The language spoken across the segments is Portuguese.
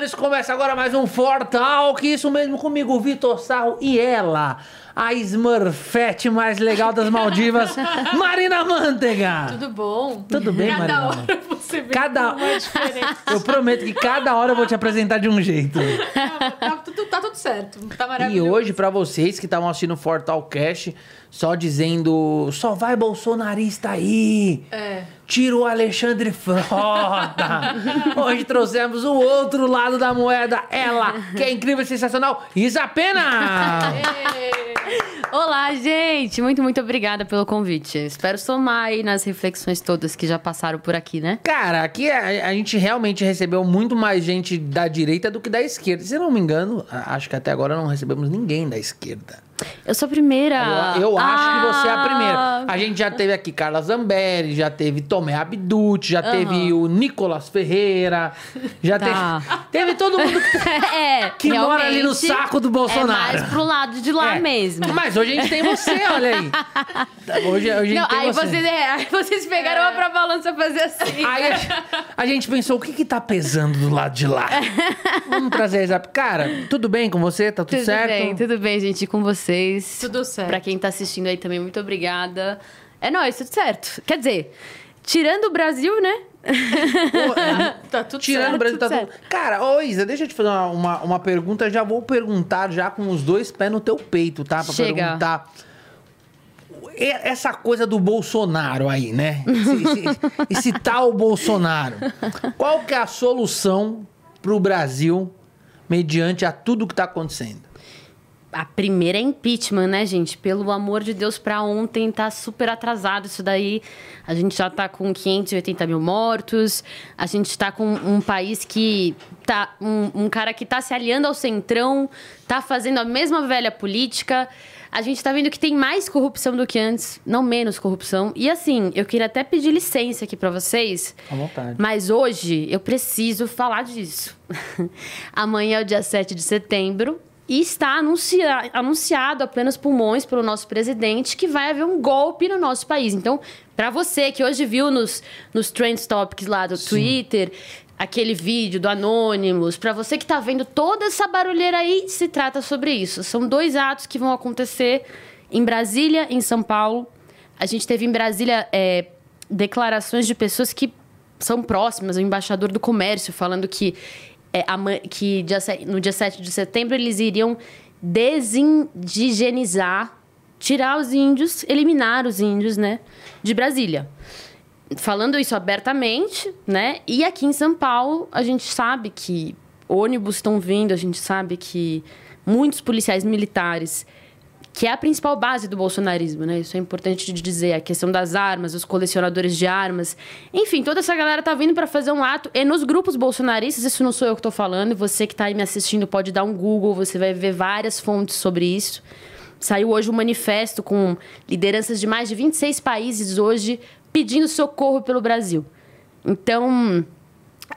E senhores, começa agora mais um Fortal, que isso mesmo comigo, Vitor Sarro e ela, a Smurfette mais legal das Maldivas, Marina Manteiga. Tudo bom? Tudo bem, Cada Marina? hora você vê Cada- uma diferença. Eu prometo que cada hora eu vou te apresentar de um jeito. tá, tudo, tá tudo certo. Tá E maravilhoso. hoje, pra vocês que estavam assistindo o Fortal Cash, só dizendo, só vai bolsonarista aí. É. Tira o Alexandre Frota. Hoje trouxemos o outro lado da moeda. Ela, que é incrível e sensacional, Isa Pena. Olá, gente! Muito, muito obrigada pelo convite. Espero somar aí nas reflexões todas que já passaram por aqui, né? Cara, aqui a, a gente realmente recebeu muito mais gente da direita do que da esquerda. Se eu não me engano, acho que até agora não recebemos ninguém da esquerda. Eu sou a primeira. Eu, eu acho que você é a Ah, primeira. A gente já teve aqui Carla Zambelli, já teve Tomé Abducci, já teve o Nicolas Ferreira, já Tá. teve. Teve todo mundo que, É, que mora ali no saco do Bolsonaro. É mais pro lado de lá É. mesmo. Mas hoje a gente tem você, olha aí. Hoje, hoje a gente Não, tem aí você. vocês, é, aí vocês pegaram uma pra balança fazer assim. Aí a, a gente pensou, o que que tá pesando do lado de lá? Vamos trazer essa... Cara, tudo bem com você? Tá tudo, Tudo certo? bem, tudo bem, gente, com vocês. Tudo certo. Pra quem tá assistindo aí também, muito obrigada. É nóis, tudo certo. Quer dizer, tirando o Brasil, né? Pô, é, Tá tudo Tirando certo. o Brasil, tá tudo tudo... Cara, ô Isa, deixa eu te fazer uma, uma, uma pergunta. Já vou perguntar já com os dois pés no teu peito, tá? Pra Chega. perguntar... Essa coisa do Bolsonaro aí, né? Esse, esse- esse tal Bolsonaro. Qual que é a solução pro Brasil mediante a tudo que tá acontecendo? A primeira é impeachment, né, gente? Pelo amor de Deus, pra ontem tá super atrasado isso daí. A gente já tá com 580 mil mortos. A gente tá com um país que tá. Um, um cara que tá se aliando ao centrão, tá fazendo a mesma velha política. A gente tá vendo que tem mais corrupção do que antes, não menos corrupção. E assim, eu queria até pedir licença aqui pra vocês. À vontade. Mas hoje eu preciso falar disso. Amanhã é o dia 7 de setembro e está anuncia- anunciado a plenos pulmões pelo nosso presidente que vai haver um golpe no nosso país. Então, para você que hoje viu nos, nos Trend Topics lá do Twitter, aquele vídeo do Anonymous, para você que está vendo toda essa barulheira aí, se trata sobre isso. São dois atos que vão acontecer em Brasília, em São Paulo. A gente teve em Brasília é, declarações de pessoas que são próximas, o embaixador do comércio falando que, é, que dia no dia 7 de setembro eles iriam desindigenizar, tirar os índios, eliminar os índios, né, de Brasília. Falando isso abertamente, né? E aqui em São Paulo, a gente sabe que ônibus estão vindo, a gente sabe que muitos policiais militares que é a principal base do bolsonarismo, né? Isso é importante de dizer, a questão das armas, os colecionadores de armas. Enfim, toda essa galera tá vindo para fazer um ato. E nos grupos bolsonaristas, isso não sou eu que tô falando, você que tá aí me assistindo pode dar um Google, você vai ver várias fontes sobre isso. Saiu hoje um manifesto com lideranças de mais de 26 países hoje pedindo socorro pelo Brasil. Então,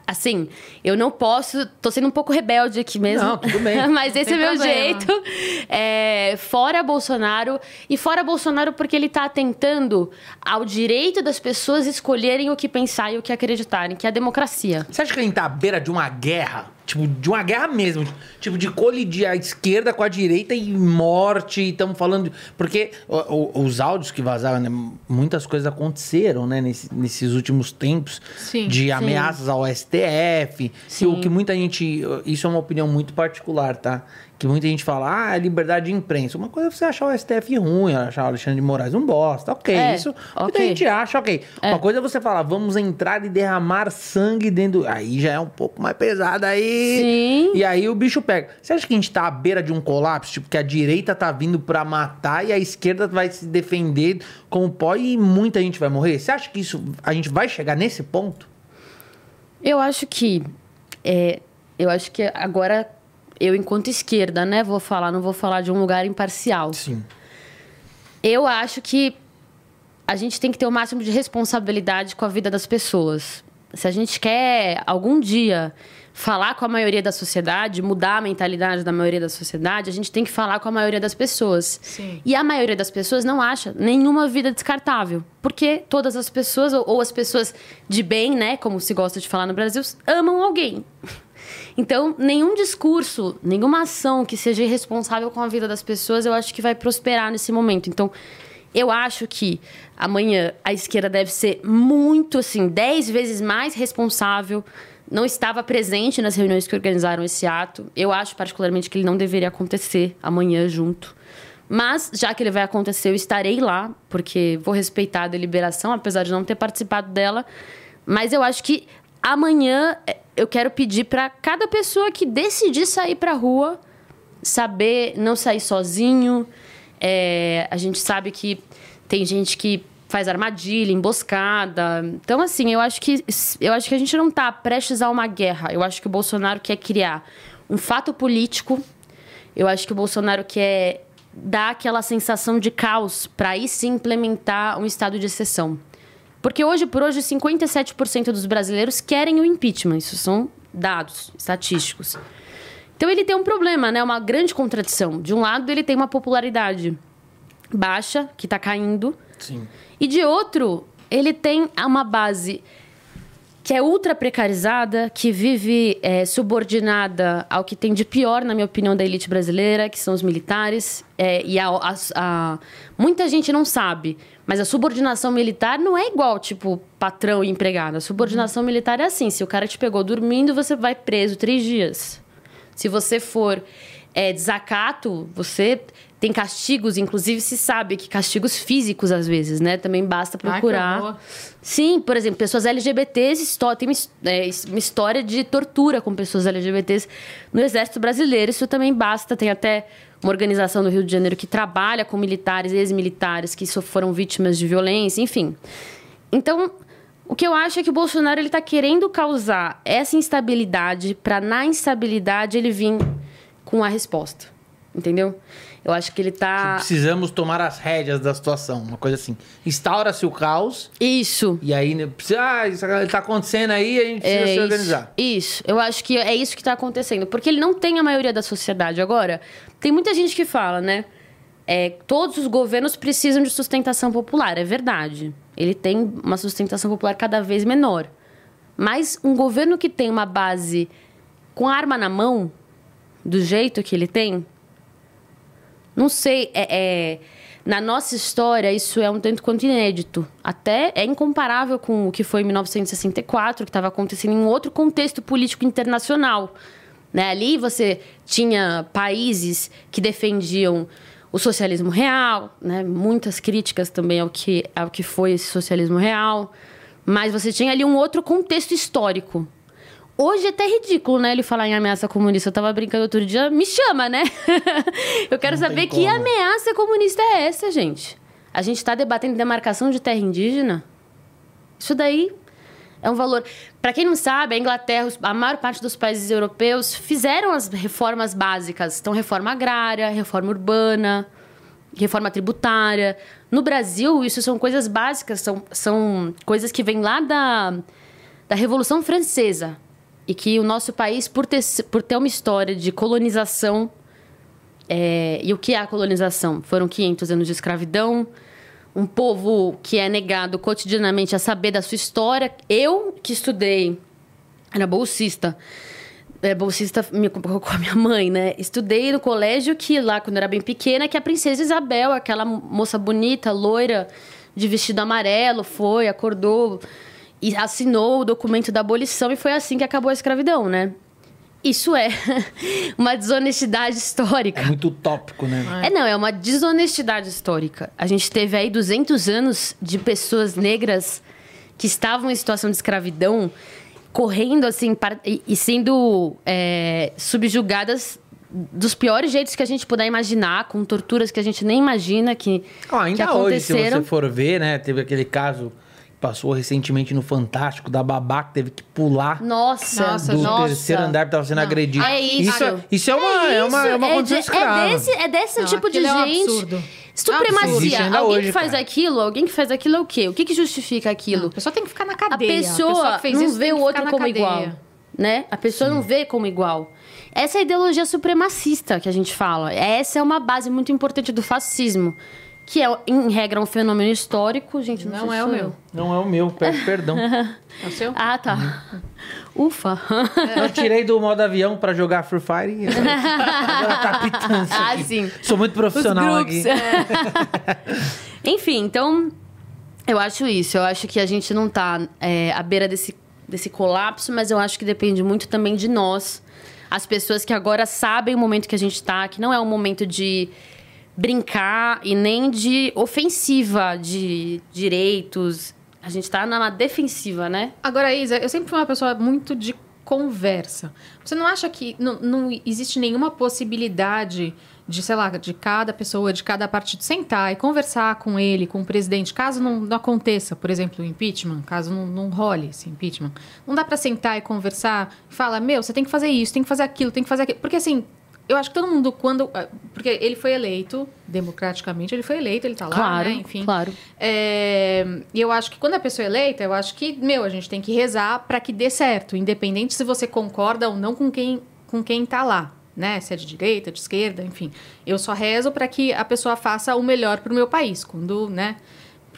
assim, eu não posso. Tô sendo um pouco rebelde aqui mesmo. Não, tudo bem. Mas esse é meu problema. jeito. É, fora Bolsonaro. E fora Bolsonaro porque ele tá atentando ao direito das pessoas escolherem o que pensar e o que acreditarem, que é a democracia. Você acha que a gente tá à beira de uma guerra? Tipo, de uma guerra mesmo. Tipo, de colidir a esquerda com a direita e morte. Estamos falando. Porque o- o- os áudios que vazaram, né? Muitas coisas aconteceram, né? nesse- nesses últimos tempos. Sim, de sim. ameaças ao STF. Que, o Sim. que muita gente. Isso é uma opinião muito particular, tá? Que muita gente fala, ah, é liberdade de imprensa. Uma coisa é você achar o STF ruim, achar o Alexandre de Moraes um bosta. Ok, É, isso. ok. Muita gente acha, ok. Uma coisa é você falar, vamos entrar e derramar sangue dentro. Aí já é um pouco mais pesado aí. Sim. E aí o bicho pega. Você acha que a gente tá à beira de um colapso? Tipo, que a direita tá vindo pra matar e a esquerda vai se defender como pode e muita gente vai morrer? Você acha que isso. A gente vai chegar nesse ponto? Eu acho que. é, eu acho que agora, eu, enquanto esquerda, né, vou falar, não vou falar de um lugar imparcial. Sim. Eu acho que a gente tem que ter o máximo de responsabilidade com a vida das pessoas. Se a gente quer algum dia falar com a maioria da sociedade, mudar a mentalidade da maioria da sociedade, a gente tem que falar com a maioria das pessoas. Sim. E a maioria das pessoas não acha nenhuma vida descartável. Porque todas as pessoas, ou, as pessoas de bem, né, como se gosta de falar no Brasil, amam alguém. Então, nenhum discurso, nenhuma ação que seja irresponsável com a vida das pessoas, eu acho que vai prosperar nesse momento. Então, eu acho que amanhã a esquerda deve ser muito, assim, dez vezes mais responsável. Não estava presente nas reuniões que organizaram esse ato. Eu acho, particularmente, que ele não deveria acontecer amanhã junto. Mas, já que ele vai acontecer, eu estarei lá, porque vou respeitar a deliberação, apesar de não ter participado dela. Mas eu acho que amanhã eh, eu quero pedir para cada pessoa que decidir sair para a rua saber não sair sozinho. É, a gente sabe que tem gente que faz armadilha, emboscada. Então, assim, eu acho que eu acho que a gente não está prestes a uma guerra. Eu acho que o Bolsonaro quer criar um fato político. Eu acho que o Bolsonaro quer dar aquela sensação de caos para aí sim implementar um estado de exceção. Porque hoje por hoje 57% dos brasileiros querem o impeachment. Isso são dados estatísticos. Então ele tem um problema, né? Uma grande contradição. De um lado, ele tem uma popularidade baixa, que está caindo. Sim. E de outro, ele tem uma base que é ultra precarizada, que vive é, subordinada ao que tem de pior, na minha opinião, da elite brasileira, que são os militares. É, e a, a, a- muita gente não sabe, mas a subordinação militar não é igual, tipo, patrão e empregado. A subordinação militar é assim: se o cara te pegou dormindo, você vai preso três dias. Se você for é, desacato, você tem castigos, inclusive se sabe que castigos físicos às vezes, né? Também basta Ai, procurar. horror. Sim, por exemplo, pessoas LGBTs histó- tem uma, his- é, uma história de tortura com pessoas LGBTs no Exército Brasileiro. Isso também basta. Tem até uma organização do Rio de Janeiro que trabalha com militares, ex-militares que foram vítimas de violência, enfim. Então, o que eu acho é que o Bolsonaro ele tá querendo causar essa instabilidade para na instabilidade ele vir com a resposta. Entendeu? Eu acho que ele tá Precisamos tomar as rédeas da situação, uma coisa assim. Instaura-se o caos isso. e aí né, ah, isso tá acontecendo aí, a gente precisa se isso, organizar. Isso, eu acho que é isso que está acontecendo. Porque ele não tem a maioria da sociedade. Agora, tem muita gente que fala, né? É, todos os governos precisam de sustentação popular. É verdade. Ele tem uma sustentação popular cada vez menor. Mas um governo que tem uma base com a arma na mão, do jeito que ele tem, não sei, é, é- na nossa história isso é um tanto quanto inédito. Até é incomparável com o que foi em 1964, que estava acontecendo em um outro contexto político internacional. Né? Ali você tinha países que defendiam o socialismo real, né? muitas críticas também ao que, ao que foi esse socialismo real. Mas você tinha ali um outro contexto histórico. Hoje é até ridículo, né? Ele falar em ameaça comunista. Eu tava brincando outro dia. Me chama, né? Eu quero Não saber que ameaça comunista é essa, gente. A gente tá debatendo demarcação de terra indígena. Isso daí é um valor. Para quem não sabe, a Inglaterra, a maior parte dos países europeus fizeram as reformas básicas. Então, reforma agrária, reforma urbana, reforma tributária. No Brasil, isso são coisas básicas, são, são coisas que vêm lá da, da Revolução Francesa. E que o nosso país, por ter, por ter uma história de colonização. é, e o que é a colonização? Foram 500 anos de escravidão, um povo que é negado cotidianamente a saber da sua história. Eu, que estudei, era bolsista, é, bolsista me- com a minha mãe, né? Estudei no colégio que lá, quando era bem pequena, que a princesa Isabel, aquela moça bonita, loira, de vestido amarelo, foi, acordou e assinou o documento da abolição e foi assim que acabou a escravidão, né? Isso é uma desonestidade histórica. É muito utópico, né? É, não, é uma desonestidade histórica. A gente teve aí 200 anos de pessoas negras que estavam em situação de escravidão, correndo assim e, e sendo é, subjugadas dos piores jeitos que a gente puder imaginar, com torturas que a gente nem imagina que, Ah, ainda que hoje, se aconteceram. você for ver, né? Teve aquele caso passou recentemente no Fantástico da babá que teve que pular Nossa, Nossa, do nossa. terceiro andar porque estava sendo Não. agredida. É isso. Isso, é- isso é uma, é uma, é uma é, condição de- escrava. é desse, é desse Não, tipo de aquilo é um gente. absurdo. Supremacia. alguém hoje, que faz cara. aquilo, alguém que faz aquilo é o quê? O que, que justifica aquilo? A pessoa tem que ficar na A cadeia. pessoa que fez não isso vê o que outro como cadeia. igual, né? A pessoa não vê como igual. Essa é a ideologia supremacista que a gente fala. Essa é uma base muito importante do fascismo, que é, em regra, um fenômeno histórico. Gente, não, Não sei é o meu. eu. Não é o meu, peço perdão. É o seu? Ah, tá. Ufa. Eu tirei do modo avião pra jogar Free Fire e agora, agora tá Ah, aqui. sim. Sou muito profissional Os aqui. grupos. Enfim, então, eu acho isso. Eu acho que a gente não tá é, à beira desse, desse colapso, mas eu acho que depende muito também de nós. As pessoas que agora sabem o momento que a gente tá, que não é um momento de brincar e nem de ofensiva de direitos. A gente tá numa defensiva, né? Agora, Isa, eu sempre fui uma pessoa muito de conversa. Você não acha que não, não existe nenhuma possibilidade de, sei lá, de cada pessoa, de cada partido sentar e conversar com ele, com o presidente, caso não, não aconteça, por exemplo, o impeachment, caso não, não role esse impeachment? Não dá pra sentar e conversar falar, meu, você tem que fazer isso, tem que fazer aquilo, tem que fazer aquilo. Porque assim. Eu acho que todo mundo, quando. ah, Porque ele foi eleito, democraticamente, ele foi eleito, ele tá lá, claro, né? Enfim. claro. É, E eu acho que quando a pessoa é eleita, eu acho que, meu, a gente tem que rezar para que dê certo, independente se você concorda ou não com quem, com quem tá lá, né? Se é de direita, de esquerda, enfim. Eu só rezo para que a pessoa faça o melhor pro meu país, quando, né?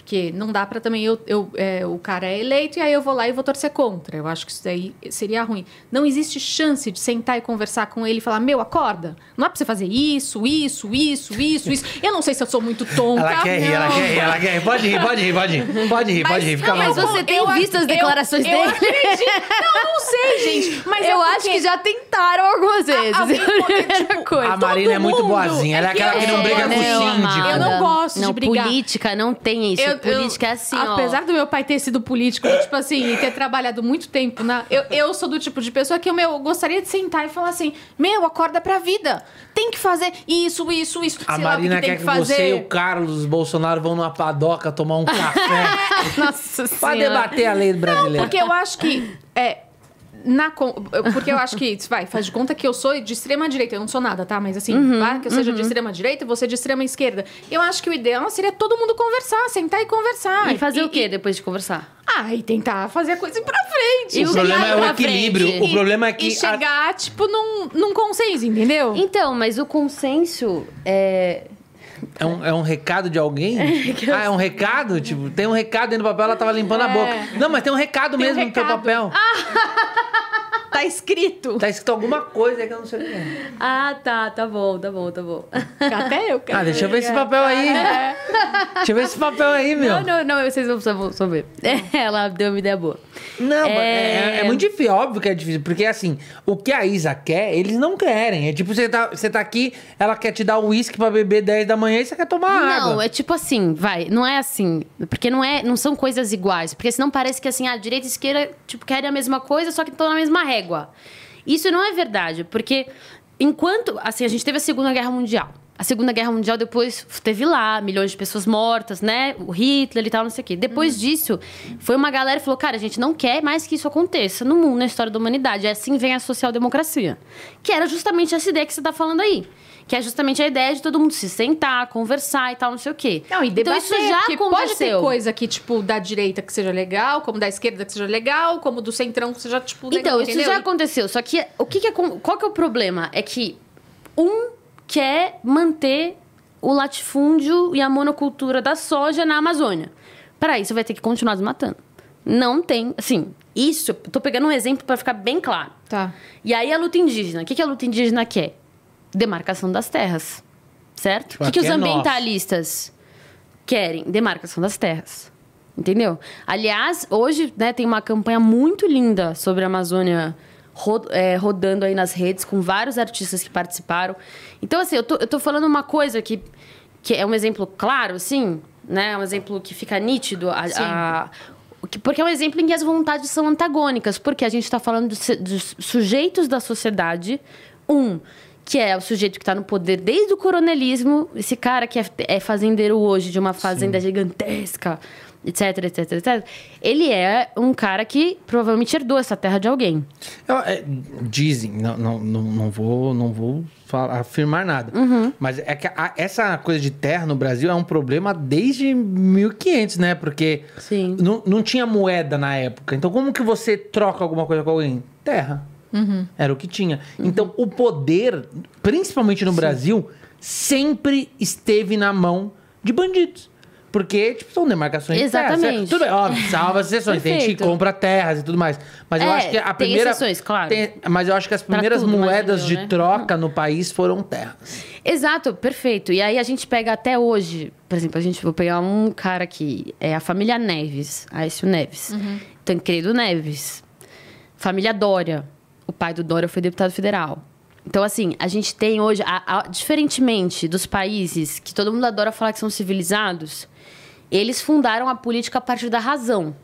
Porque não dá para também eu, eu é, o cara é eleito e aí eu vou lá e vou torcer contra. Eu acho que isso daí seria ruim. Não existe chance de sentar e conversar com ele e falar: "Meu, acorda. Não é para você fazer isso, isso, isso, isso, isso". Eu não sei se eu sou muito tonta. Ela quer rir, ela quer rir, ela quer rir. Pode rir, pode rir, pode rir. Pode rir, pode rir, fica não, Mas você tem eu- visto as eu- declarações eu dele? acredito. Não, não sei, gente. Mas é eu acho porque- que já tentaram algumas vezes. a- porque, tipo, Coisa. A Marina é muito boazinha. Ela é é que aquela que eu não briga com o síndico. Eu não gosto não, de brigar. política não tem isso. Eu- eu- política é assim, ó. Apesar do meu pai ter sido político, tipo assim, e ter trabalhado muito tempo na. Eu, eu sou do tipo de pessoa que eu, meu, eu gostaria de sentar e falar assim: meu, acorda pra vida. Tem que fazer isso, isso, isso. A sei lá o Marina que tem quer que que você e o Carlos Bolsonaro vão numa padoca tomar um café Nossa pra debater a lei brasileira. Porque eu acho que. É, na, porque eu acho que, vai, faz de conta que eu sou de extrema direita. Eu não sou nada, tá? Mas assim, Uhum, vai, que eu seja de extrema direita e você de extrema esquerda. Eu acho que o ideal seria todo mundo conversar, sentar e conversar. E fazer o quê depois de conversar? Ah, e tentar fazer a coisa ir pra frente. E o o problema é o equilíbrio. frente? O problema é que. E a- chegar, tipo, num, num consenso, entendeu? Então, mas o consenso é. É um, é um recado de alguém? ah, é um recado? Tipo, tem um recado dentro do papel, ela tava limpando a boca. Não, mas tem um recado Tem um mesmo no teu recado. papel. Tá escrito. Tá escrito alguma coisa aí que eu não sei o que é. Ah, tá, tá bom, tá bom, tá bom. Até eu quero. Ah, deixa eu ver esse papel aí. Deixa eu ver esse papel aí, meu. Não, não, não, vocês vão saber. Ela deu uma ideia boa. Não, é... É- é muito difícil, óbvio que é difícil. Porque assim, o que a Isa quer, eles não querem. É tipo, você tá, você tá aqui, ela quer te dar o uísque pra beber 10 da manhã e você quer tomar água. Não, é tipo assim, vai, não é assim, porque não é, não são coisas iguais, porque senão parece que assim, a direita e a esquerda, tipo, querem a mesma coisa, só que estão na mesma régua. Isso não é verdade, porque enquanto, assim, a gente teve a Segunda Guerra Mundial. A Segunda Guerra Mundial depois teve lá milhões de pessoas mortas, né? O Hitler e tal, não sei o quê. Depois disso, foi uma galera que falou: cara, a gente não quer mais que isso aconteça no mundo, na história da humanidade. E assim vem a social-democracia. Que era justamente essa ideia que você tá falando aí. Que é justamente a ideia de todo mundo se sentar, conversar e tal, não sei o quê. Não, e então debater, isso já porque pode ter aconteceu. coisa que, tipo, da direita que seja legal, como da esquerda que seja legal, como do centrão que seja, tipo, legal, Então, isso entendeu? já aconteceu. Só que o que, que é, qual que é o problema? É que um quer manter o latifúndio e a monocultura da soja na Amazônia. Para isso, vai ter que continuar desmatando. Não tem, assim, isso, tô pegando um exemplo para ficar bem claro. Tá. E aí a luta indígena, o que, que a luta indígena quer? Demarcação das terras, certo? Tipo, o que, que os é ambientalistas querem? Demarcação das terras. Entendeu? Aliás, hoje né, tem uma campanha muito linda sobre a Amazônia é, rodando aí nas redes, com vários artistas que participaram. Então, assim, eu tô, eu tô falando uma coisa que, que é um exemplo claro, assim, né? Um exemplo que fica nítido. A, a- porque é um exemplo em que as vontades são antagônicas. Porque a gente está falando dos, sujeitos da sociedade. Um, que é o sujeito que está no poder desde o coronelismo. Esse cara que é, é fazendeiro hoje de uma fazenda gigantesca, etc, etc, etc. Ele é um cara que provavelmente herdou essa terra de alguém. Eu- é, dizem, não, não, não, não vou, não vou falar- afirmar nada. Uhum. Mas é que a- essa coisa de terra no Brasil é um problema desde 1500, né? Porque Sim. não, não tinha moeda na época. Então, como que você troca alguma coisa com alguém? Terra. Era o que tinha. Uhum. Então, o poder, principalmente no Brasil, sempre esteve na mão de bandidos. Porque, tipo, são demarcações de terra. Exatamente. Tudo bem, óbvio, salva as exceções. Tem gente que Perfeito. compra terras e tudo mais. Mas eu É, acho que a tem primeira. exceções, claro. tem- mas eu acho que as primeiras tudo, moedas imagino de eu, né? troca no país foram terras. Exato, perfeito. E aí a gente pega até hoje, por exemplo, a gente vou pegar um cara aqui, é a família Neves, Aécio Neves, Tancredo Neves, família Dória. O pai do Dória foi deputado federal. Então, assim, a gente tem hoje, a- a- diferentemente dos países que todo mundo adora falar que são civilizados, eles fundaram a política a partir da razão.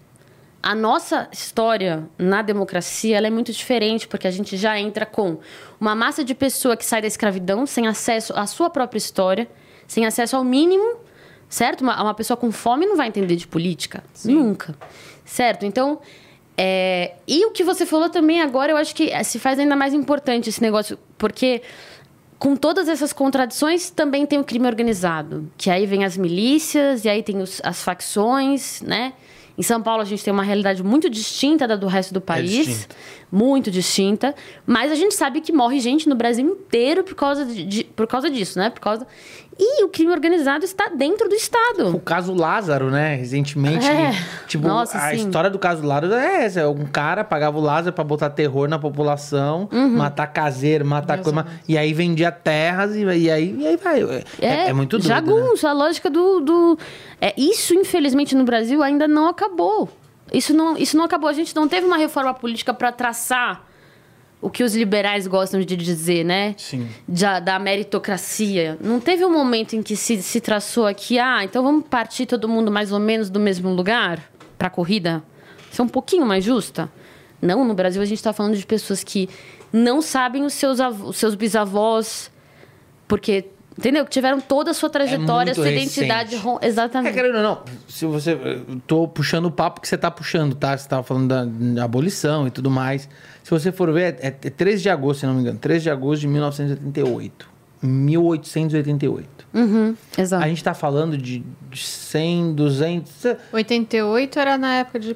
A nossa história na democracia ela é muito diferente, porque a gente já entra com uma massa de pessoa que sai da escravidão sem acesso à sua própria história, sem acesso ao mínimo, certo? Uma, uma pessoa com fome não vai entender de política. Nunca. Certo? Então. é, E o que você falou também agora, eu acho que se faz ainda mais importante esse negócio, porque com todas essas contradições, também tem o crime organizado. Que aí vem as milícias, e aí tem os- as facções, né? Em São Paulo, a gente tem uma realidade muito distinta da do resto do país. distinta. muito distinta. Mas a gente sabe que morre gente no Brasil inteiro por causa, de, de- por causa disso, né? Por causa... E o crime organizado está dentro do Estado. O caso Lázaro, né? Recentemente. É. Tipo, Nossa, a sim. história do caso Lázaro é essa. Um cara pagava o Lázaro pra botar terror na população, Uhum. matar caseiro, matar coisa. E aí vendia terras e, e aí, e aí vai. É, é muito doido. né? Jagunço, a lógica do, do... É, isso, infelizmente, no Brasil ainda não acabou. Isso não, isso não acabou. A gente não teve uma reforma política para traçar o que os liberais gostam de dizer, né? Sim. Da, da meritocracia. Não teve um momento em que se, se traçou aqui, ah, então vamos partir todo mundo mais ou menos do mesmo lugar para a corrida? Ser um pouquinho mais justa? Não, no Brasil a gente está falando de pessoas que não sabem os seus, os seus bisavós, porque, entendeu? Que tiveram toda a sua trajetória, É sua identidade. rom- É, Exatamente. querendo ou não, se você. eu Tô puxando o papo que você tá puxando, tá? Você tava falando da, da abolição e tudo mais. Se você for ver, é, é 13 de agosto, se não me engano. 13 de agosto de 1988. 1888. Uhum, exato. A gente tá falando de de 100, 200. 88 era na época de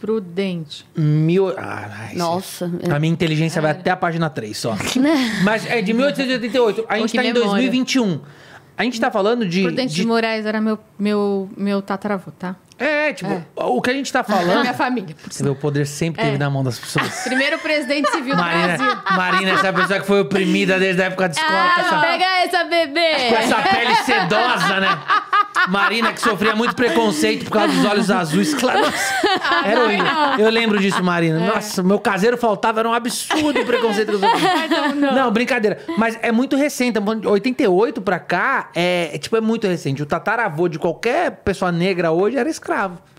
Prudente. Mil... Ah, Nossa. A minha inteligência vai até a página 3 só. Mas é de 1888. A gente que tá em memória. 2021. A gente tá falando de. Prudente de, de- Moraes era meu, meu, meu tataravô, tá? É, tipo, É. o que a gente tá Da falando. minha família. por o poder sempre teve É. na mão das pessoas. Primeiro presidente civil do Brasil. Marina, Marina, essa pessoa que foi oprimida desde a época de escola. com essa- Ah, pega essa, bebê! com essa pele sedosa, né? Marina, que sofria muito preconceito por causa dos olhos azuis. Claro, nossa, era horrível. Eu lembro disso, Marina. Nossa, meu caseiro faltava, era um absurdo o preconceito que eu sofria. Não, brincadeira. Mas é muito recente. estamos falando de 88 pra cá, é, é, tipo, é muito recente. O tataravô de qualquer pessoa negra hoje era escravo.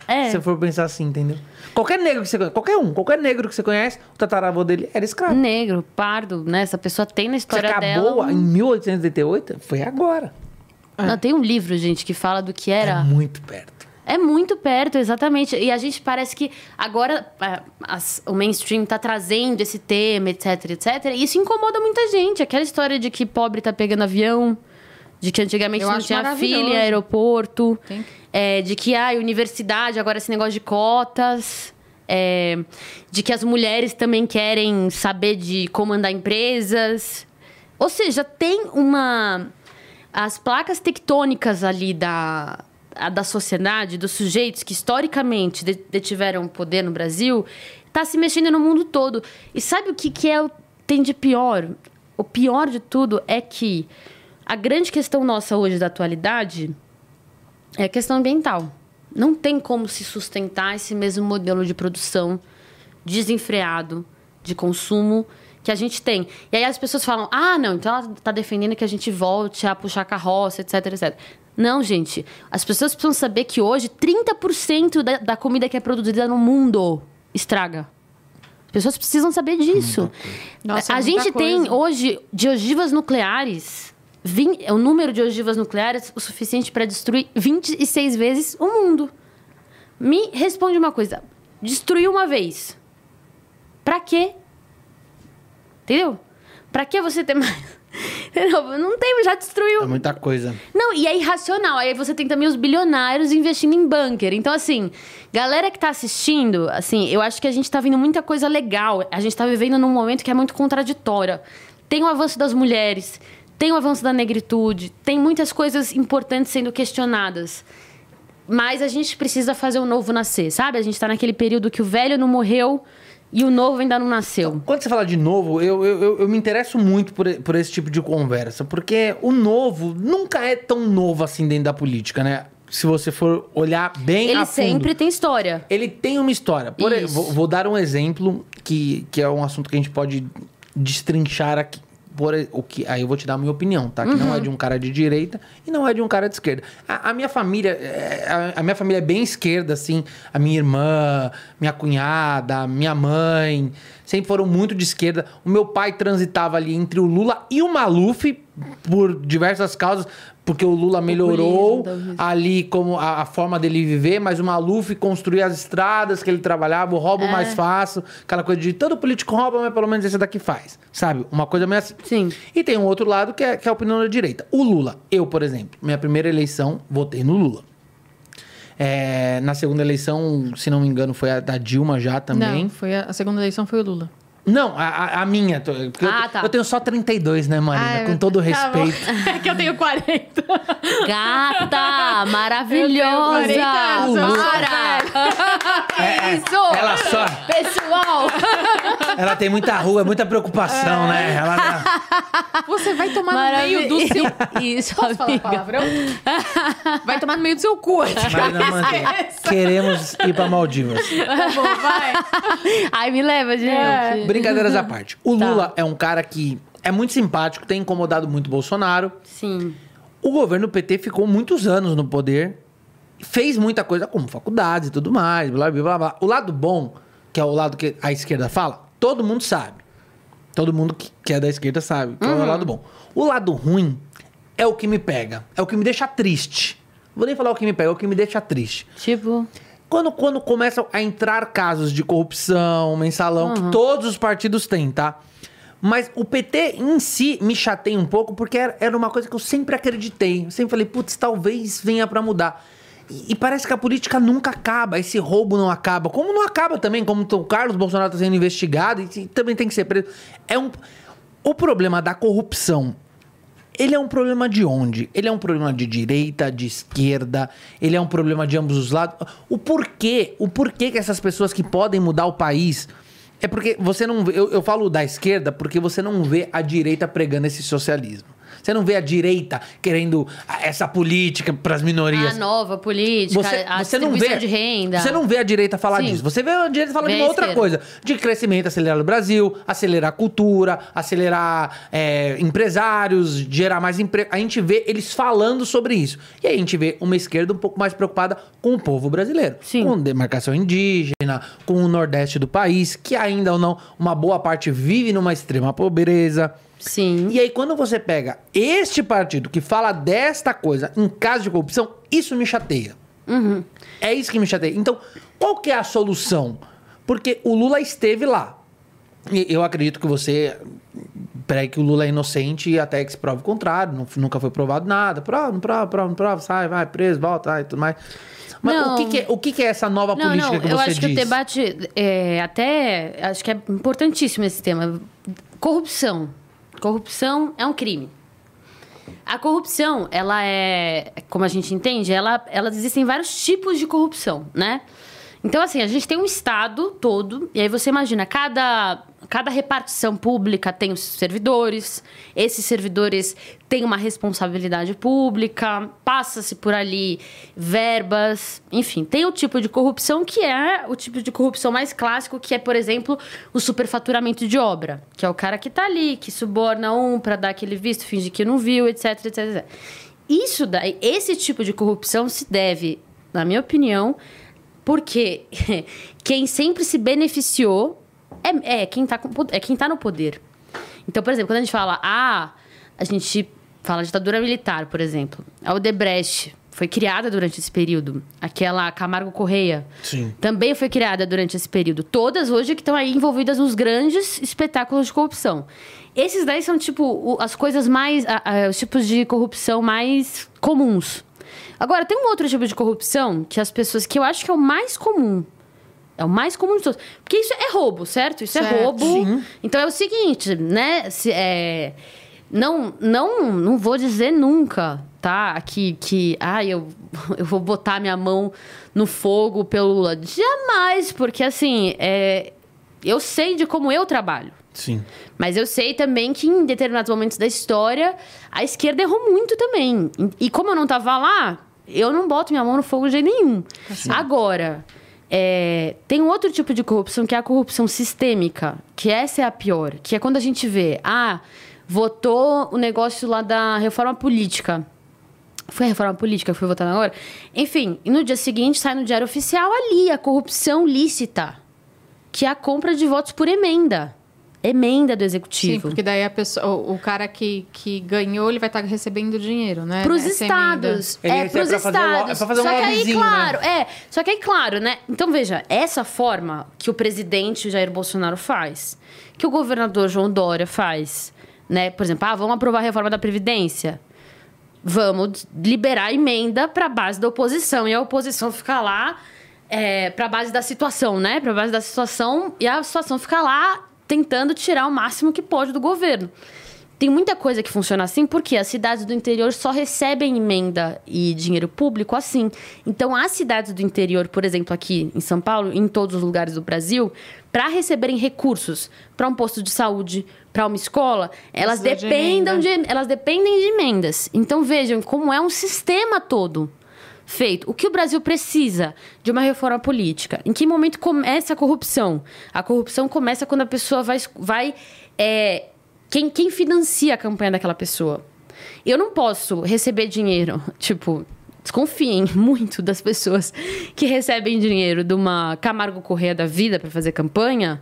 É. Se você for pensar assim, entendeu? Qualquer negro que você conhece, qualquer um, qualquer negro que você conhece, o tataravô dele era escravo. Negro, pardo, né? Essa pessoa tem na Você história acabou dela. um em 1888? Foi agora. Não, tem um livro, gente, que fala do que É era. muito perto. É muito perto, exatamente. E a gente parece que agora é, as- o mainstream tá trazendo esse tema, etc, etc. E isso incomoda muita gente. Aquela história de que pobre tá pegando avião, de que antigamente Eu não tinha filha, aeroporto, é, de que a universidade, agora esse negócio de cotas. é, de que as mulheres também querem saber de comandar empresas. Ou seja, tem uma. As placas tectônicas ali da, da sociedade, dos sujeitos que historicamente de- detiveram poder no Brasil, está se mexendo no mundo todo. E sabe o que, que é, o- tem de pior? O pior de tudo é que a grande questão nossa hoje da atualidade é a questão ambiental. Não tem como se sustentar esse mesmo modelo de produção desenfreado de consumo que a gente tem. E aí as pessoas falam: ah, não, então ela está defendendo que a gente volte a puxar carroça, etc, etc. Não, gente. As pessoas precisam saber que hoje 30% da, da comida que é produzida no mundo estraga. As pessoas precisam saber disso. Nossa, é a gente tem coisa. hoje de ogivas nucleares. Vin- O número de ogivas nucleares o suficiente para destruir 26 vezes o mundo. Me responde uma coisa. Destruir uma vez. Pra quê? Entendeu? Pra que você ter mais? Entendeu? Não tem, já destruiu. É muita coisa. Não, e é irracional. Aí você tem também os bilionários investindo em bunker. Então, assim, galera que tá assistindo, assim, eu acho que a gente tá vendo muita coisa legal. A gente tá vivendo num momento que é muito contraditório. Tem o avanço das mulheres, tem o avanço da negritude, tem muitas coisas importantes sendo questionadas. Mas a gente precisa fazer o novo nascer, sabe? A gente tá naquele período que o velho não morreu e o novo ainda não nasceu. Quando você fala de novo, eu, eu, eu, me interesso muito por, por esse tipo de conversa, porque o novo nunca é tão novo assim dentro da política, né? Se você for olhar bem Ele a fundo. sempre tem história. Ele tem uma história. Por, vou, vou dar um exemplo que, que é um assunto que a gente pode destrinchar aqui. Por, o que, aí eu vou te dar a minha opinião, tá? Que não é de um cara de direita e não é de um cara de esquerda. A, a minha família, é, a, a minha família é bem esquerda, assim. A minha irmã, minha cunhada, minha mãe, sempre foram muito de esquerda. O meu pai transitava ali entre o Lula e o Maluf por diversas causas, porque o Lula melhorou talvez. ali como a, a forma dele viver, mas o Maluf construía as estradas que ele trabalhava, o roubo É. mais fácil, aquela coisa de todo político rouba, mas pelo menos esse daqui faz, sabe? Uma coisa meio assim. Sim. E tem um outro lado que é, que é a opinião da direita. O Lula, eu, por exemplo, minha primeira eleição, votei no Lula. É, na segunda eleição, se não me engano, foi a da Dilma já também. Não, foi a, a segunda eleição foi o Lula. Não, a, a- minha. porque eu, Ah, tá. eu tenho só 32, né, Marina? Ah, é. Com todo o Tá respeito. É que eu tenho 40. Gata! Maravilhosa! Eu tenho 40 anos, eu sou Para! É, Isso! Ela só. Pessoal! Ela tem muita rua, muita preocupação, né? Ela, Você vai tomar no meio do seu... Isso, Posso falar amiga. palavrão? Vai tomar no meio do seu cu. Marina Manteiga, queremos ir pra Maldivas. Tá bom, vai. Ai, me leva, gente. É. Brincadeiras à parte. O Tá. Lula é um cara que é muito simpático, tem incomodado muito o Bolsonaro. Sim. O governo PT ficou muitos anos no poder, fez muita coisa, como faculdades e tudo mais, blá, blá, blá, blá. O lado bom, que é o lado que a esquerda fala, todo mundo sabe. Todo mundo que é da esquerda sabe, que é o lado bom. O lado ruim é o que me pega, é o que me deixa triste. Vou nem falar o que me pega, é o que me deixa triste. Tipo, Quando, quando começam a entrar casos de corrupção, mensalão, que todos os partidos têm, tá? Mas o PT em si me chateia um pouco, porque era, uma coisa que eu sempre acreditei. Eu sempre falei, putz, talvez venha pra mudar. E, e parece que a política nunca acaba, esse roubo não acaba. Como não acaba também, como o Carlos Bolsonaro tá sendo investigado e, e também tem que ser preso. É um... O problema da corrupção ele é um problema de onde? Ele é um problema de direita, de esquerda, ele é um problema de ambos os lados. O porquê? O porquê que essas pessoas que podem mudar o país. É porque você não vê. Eu, eu falo da esquerda porque você não vê a direita pregando esse socialismo. Você não vê a direita querendo essa política para as minorias. a nova política, Você, a você não vê, de renda. Você não vê a direita falar Sim. disso. Você vê a direita falar Vê de uma outra coisa. De crescimento acelerado no Brasil, acelerar a cultura, acelerar é, empresários, gerar mais emprego. A gente vê eles falando sobre isso. E aí a gente vê uma esquerda um pouco mais preocupada com o povo brasileiro. Sim. Com demarcação indígena, com o nordeste do país, que ainda ou não, uma boa parte vive numa extrema pobreza. Sim. E aí, quando você pega este partido que fala desta coisa em caso de corrupção, isso me chateia. É isso que me chateia. Então, qual que é a solução? Porque o Lula esteve lá. E eu acredito que você pregue que o Lula é inocente até que se prove o contrário. Não- nunca foi provado nada. Prova, não prova, prova, não prova, sai, vai, preso, volta, e tudo mais. Mas Não. o, que, que é, o que, que é essa nova Não, política não, que você eu acho diz? que o debate é até acho que é importantíssimo esse tema. Corrupção. Corrupção é um crime. A corrupção, ela é, como a gente entende, ela, ela existem vários tipos de corrupção, né? Então, assim, a gente tem um Estado todo, e aí você imagina, cada, cada repartição pública tem os servidores, esses servidores têm uma responsabilidade pública, passa-se por ali verbas, enfim, tem o tipo de corrupção que é o tipo de corrupção mais clássico, que é, por exemplo, o superfaturamento de obra, que é o cara que tá ali, que suborna um para dar aquele visto, finge que não viu, etc, etc, etc. Isso daí, esse tipo de corrupção se deve, na minha opinião, porque quem sempre se beneficiou é, é, quem tá com, é quem tá no poder. Então, por exemplo, quando a gente fala, ah, a gente fala ditadura militar, por exemplo. A Odebrecht foi criada durante esse período. Aquela Camargo Correia Sim. também foi criada durante esse período. Todas hoje que estão aí envolvidas nos grandes espetáculos de corrupção. Esses daí são, tipo, as coisas mais. a- a- os tipos de corrupção mais comuns. Agora, tem um outro tipo de corrupção que as pessoas. que eu acho que é o mais comum. É o mais comum de todos. Porque isso é roubo, certo? Isso é Certo. roubo. Sim. Então é o seguinte, né? Se, é, não, não, não vou dizer nunca tá? Aqui que, ah, eu, eu vou botar minha mão no fogo pelo Lula. Jamais, porque assim, é, eu sei de como eu trabalho. Sim. Mas eu sei também que em determinados momentos da história, a esquerda errou muito também. E como eu não tava lá, eu não boto minha mão no fogo de jeito nenhum. Agora, é, tem um outro tipo de corrupção que é a corrupção sistêmica, que essa é a pior. Que é quando a gente vê, ah, votou o negócio lá da reforma política. Foi a reforma política que foi votada agora? Enfim, e no dia seguinte sai no Diário Oficial ali a corrupção lícita, que é a compra de votos por emenda emenda do executivo. Sim, porque daí a pessoa, o, o cara que, que ganhou, ele vai estar recebendo dinheiro, né? Pros Essa estados. Ele É, recebe pros pra fazer lo- estados. é pra fazer um só que aí, lobbyzinho, claro, é. Só que aí, claro, né? Então, veja, essa forma que o presidente Jair Bolsonaro faz, que o governador João Dória faz, né? Por exemplo, ah, vamos aprovar a reforma da Previdência. Vamos liberar a emenda para a base da oposição. E a oposição fica lá é, para a base da situação, né? Para a base da situação. E a situação fica lá tentando tirar o máximo que pode do governo. Tem muita coisa que funciona assim porque as cidades do interior só recebem emenda e dinheiro público assim. Então, as cidades do interior, por exemplo, aqui em São Paulo, em todos os lugares do Brasil, para receberem recursos para um posto de saúde, para uma escola, elas Precisa de de, elas dependem de emendas. Então, vejam como é um sistema todo feito. O que o Brasil precisa de uma reforma política? Em que momento começa a corrupção? A corrupção começa quando a pessoa vai. vai é, quem, quem financia a campanha daquela pessoa? Eu não posso receber dinheiro, tipo. Desconfiem muito das pessoas que recebem dinheiro de uma Camargo Correia da vida para fazer campanha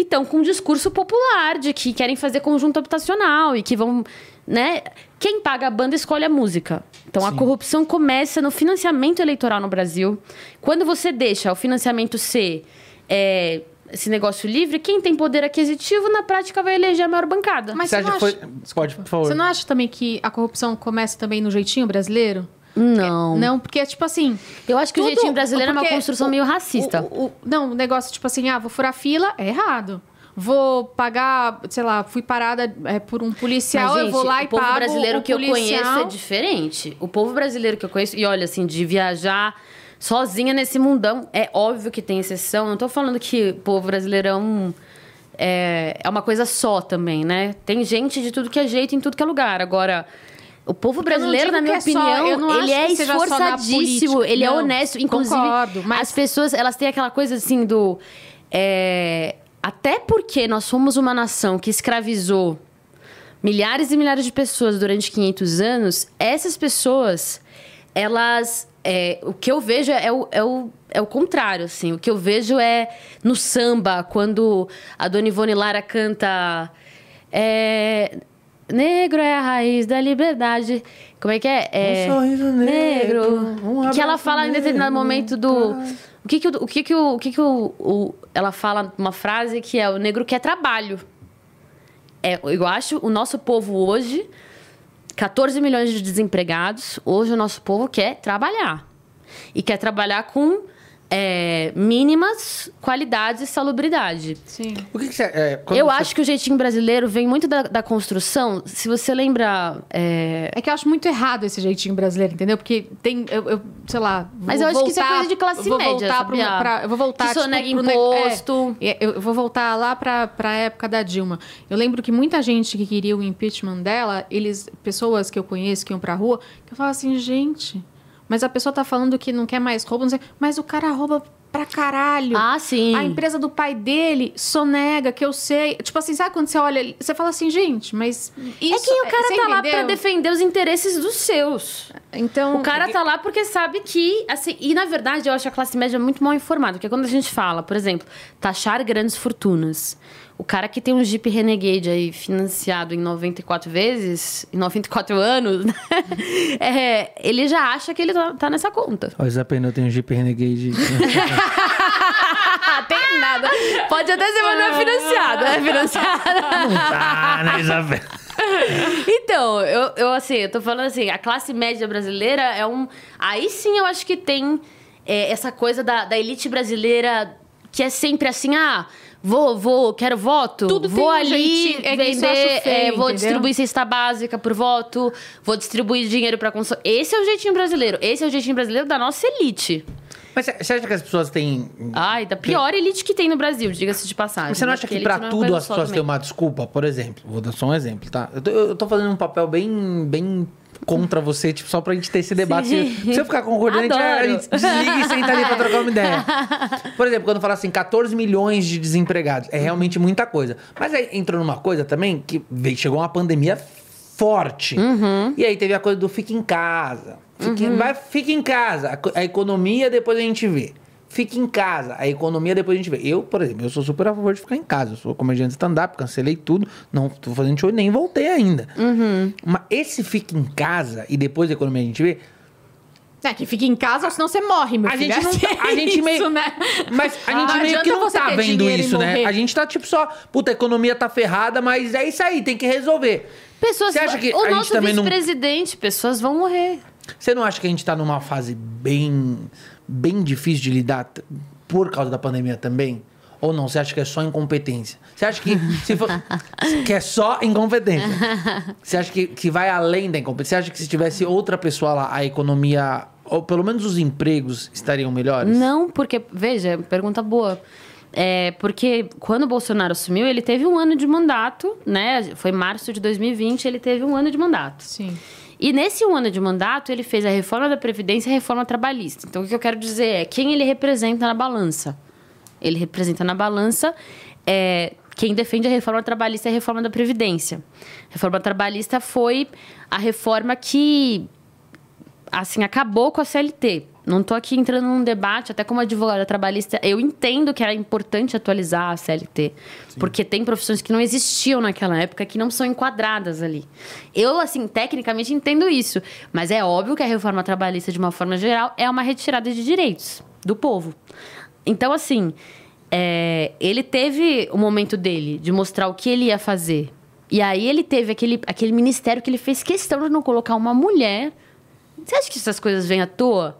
e estão com um discurso popular de que querem fazer conjunto habitacional e que vão, né? Quem paga a banda escolhe a música. Então a corrupção começa no financiamento eleitoral no Brasil. Quando você deixa o financiamento ser é, esse negócio livre, quem tem poder aquisitivo na prática vai eleger a maior bancada. Mas Você você acha não, que acha, foi. Pode, por favor. você não acha também que a corrupção começa também no jeitinho brasileiro? Não. Não, porque, tipo assim... Eu acho que o tudo- jeitinho brasileiro é uma construção o- meio racista. o- o- não, o negócio, tipo assim, ah, vou furar fila, é errado. Vou pagar, sei lá, fui parada é, por um policial, Mas, eu gente, vou lá e o povo pago brasileiro que eu policial. conheço é diferente. O povo brasileiro que eu conheço, e olha, assim, de viajar sozinha nesse mundão, é óbvio que tem exceção. Não tô falando que o povo brasileiro é um. É, é uma coisa só também, né? Tem gente de tudo que é jeito em tudo que é lugar. Agora. O povo eu brasileiro, na minha é só- eu opinião, ele é só na esforçadíssimo, política. ele é Não, honesto. Inclusive, concordo, mas- as pessoas, elas têm aquela coisa assim do. é, até porque nós somos uma nação que escravizou milhares e milhares de pessoas durante 500 anos, essas pessoas, elas. é, o que eu vejo é o, é, o, é o contrário, assim. O que eu vejo é no samba, quando a Dona Ivone Lara canta. é, Negro é a raiz da liberdade. Como é que é? é Um sorriso negro, um que ela fala em determinado negro, momento do. O que que o, o que que o, o que que o, o- ela fala uma frase que é o negro quer trabalho. É, eu acho o nosso povo hoje, 14 milhões de desempregados, hoje o nosso povo quer trabalhar. E quer trabalhar com é, mínimas qualidades e salubridade. Sim. O que, que você. É, eu você- acho que o jeitinho brasileiro vem muito da, da construção. Se você lembra. é, É que eu acho muito errado esse jeitinho brasileiro, entendeu? Porque tem, eu, eu, sei lá. Mas eu acho que isso é voltar- coisa de classe vou média, voltar pro- sabia? pra- eu vou voltar Que sonega pro ne- imposto. É, eu vou voltar lá pra, pra época da Dilma. Eu lembro que muita gente que queria o impeachment dela, eles, pessoas que eu conheço que iam pra rua, que eu falava assim, gente, mas a pessoa tá falando que não quer mais roubo, não sei, mas o cara rouba pra caralho. Ah, sim. A empresa do pai dele sonega, que eu sei. Tipo assim, sabe quando você olha, você fala assim, gente, mas isso... é que o cara tá lá entendeu? pra defender os interesses dos seus. Então, O cara tá lá porque sabe que, assim, e na verdade eu acho a classe média muito mal informada, porque quando a gente fala, por exemplo, taxar grandes fortunas, o cara que tem um Jeep Renegade aí financiado em 94 vezes, em 94 anos, né? É, ele já acha que ele tá, tá nessa conta. Ó, Zé Pneu tem um Jeep Renegade. tem nada. Pode até ser, mas não é financiado, é financiado. ah, né, Isabel? Então, eu, eu assim, eu tô falando assim, a classe média brasileira é um. Aí sim eu acho que tem é, essa coisa da, da elite brasileira que é sempre assim, ah, Vou, vou, quero voto. Tudo tem vou um ali é que isso eu acho vender, feio, é, vou distribuir cesta básica por voto, vou distribuir dinheiro pra consumir. Esse é o jeitinho brasileiro. Esse é o jeitinho brasileiro da nossa elite. Mas você acha que as pessoas têm. Ai, da pior elite que tem no Brasil, diga-se de passagem. Mas você não né? acha Porque que não é tudo as pessoas têm uma desculpa? Por exemplo, vou dar só um exemplo, tá? Eu tô, eu tô fazendo um papel bem, bem contra você, tipo, só pra gente ter esse debate. Se, Sim. se eu ficar concordando, a gente, desliga e senta ali pra trocar uma ideia. Por exemplo, quando fala assim, 14 milhões de desempregados, é realmente muita coisa. Mas aí entrou numa coisa também que veio, chegou uma pandemia forte. Uhum. E aí teve a coisa do fica em casa. Fica, em- vai, fica em casa. A economia depois a gente vê. Fica em casa. A economia depois a gente vê. Eu, por exemplo, eu sou super a favor de ficar em casa. Eu sou comediante stand-up, cancelei tudo. Não tô fazendo show e nem voltei ainda. Uhum. Mas esse fica em casa e depois a economia a gente vê. É, que fica em casa senão você morre, meu A filho. gente não É tá- a gente isso, meio- né? Mas a gente Não meio que não tá vendo isso, né? A gente tá tipo só, puta, a economia tá ferrada, mas é isso aí, tem que resolver. Pessoas, Você acha que o a gente nosso também não- vice-presidente, pessoas vão morrer. Você não acha que a gente tá numa fase bem, bem difícil de lidar por causa da pandemia também? Ou não? Você acha que é só incompetência? Você acha que se for, que é só incompetência? Você acha que, que vai além da incompetência? Você acha que se tivesse outra pessoa lá, a economia, ou pelo menos os empregos, estariam melhores? Não, porque, veja, pergunta boa. É, porque quando o Bolsonaro assumiu, ele teve um ano de mandato, né? Foi março de 2020, ele teve um ano de mandato. Sim. E nesse um ano de mandato, ele fez a reforma da Previdência e a reforma trabalhista. Então, o que eu quero dizer é quem ele representa na balança. Ele representa na balança é, quem defende a reforma trabalhista e a reforma da Previdência. A reforma trabalhista foi a reforma que assim, acabou com a CLT. Não tô aqui entrando num debate, até como advogada trabalhista, eu entendo que era importante atualizar a CLT, porque tem profissões que não existiam naquela época que não são enquadradas ali. Eu, assim, tecnicamente entendo isso, mas é óbvio que a reforma trabalhista, de uma forma geral, é uma retirada de direitos do povo. Então, assim, é, ele teve o momento dele de mostrar o que ele ia fazer. E aí ele teve aquele, aquele ministério que ele fez questão de não colocar uma mulher você acha que essas coisas vêm à toa?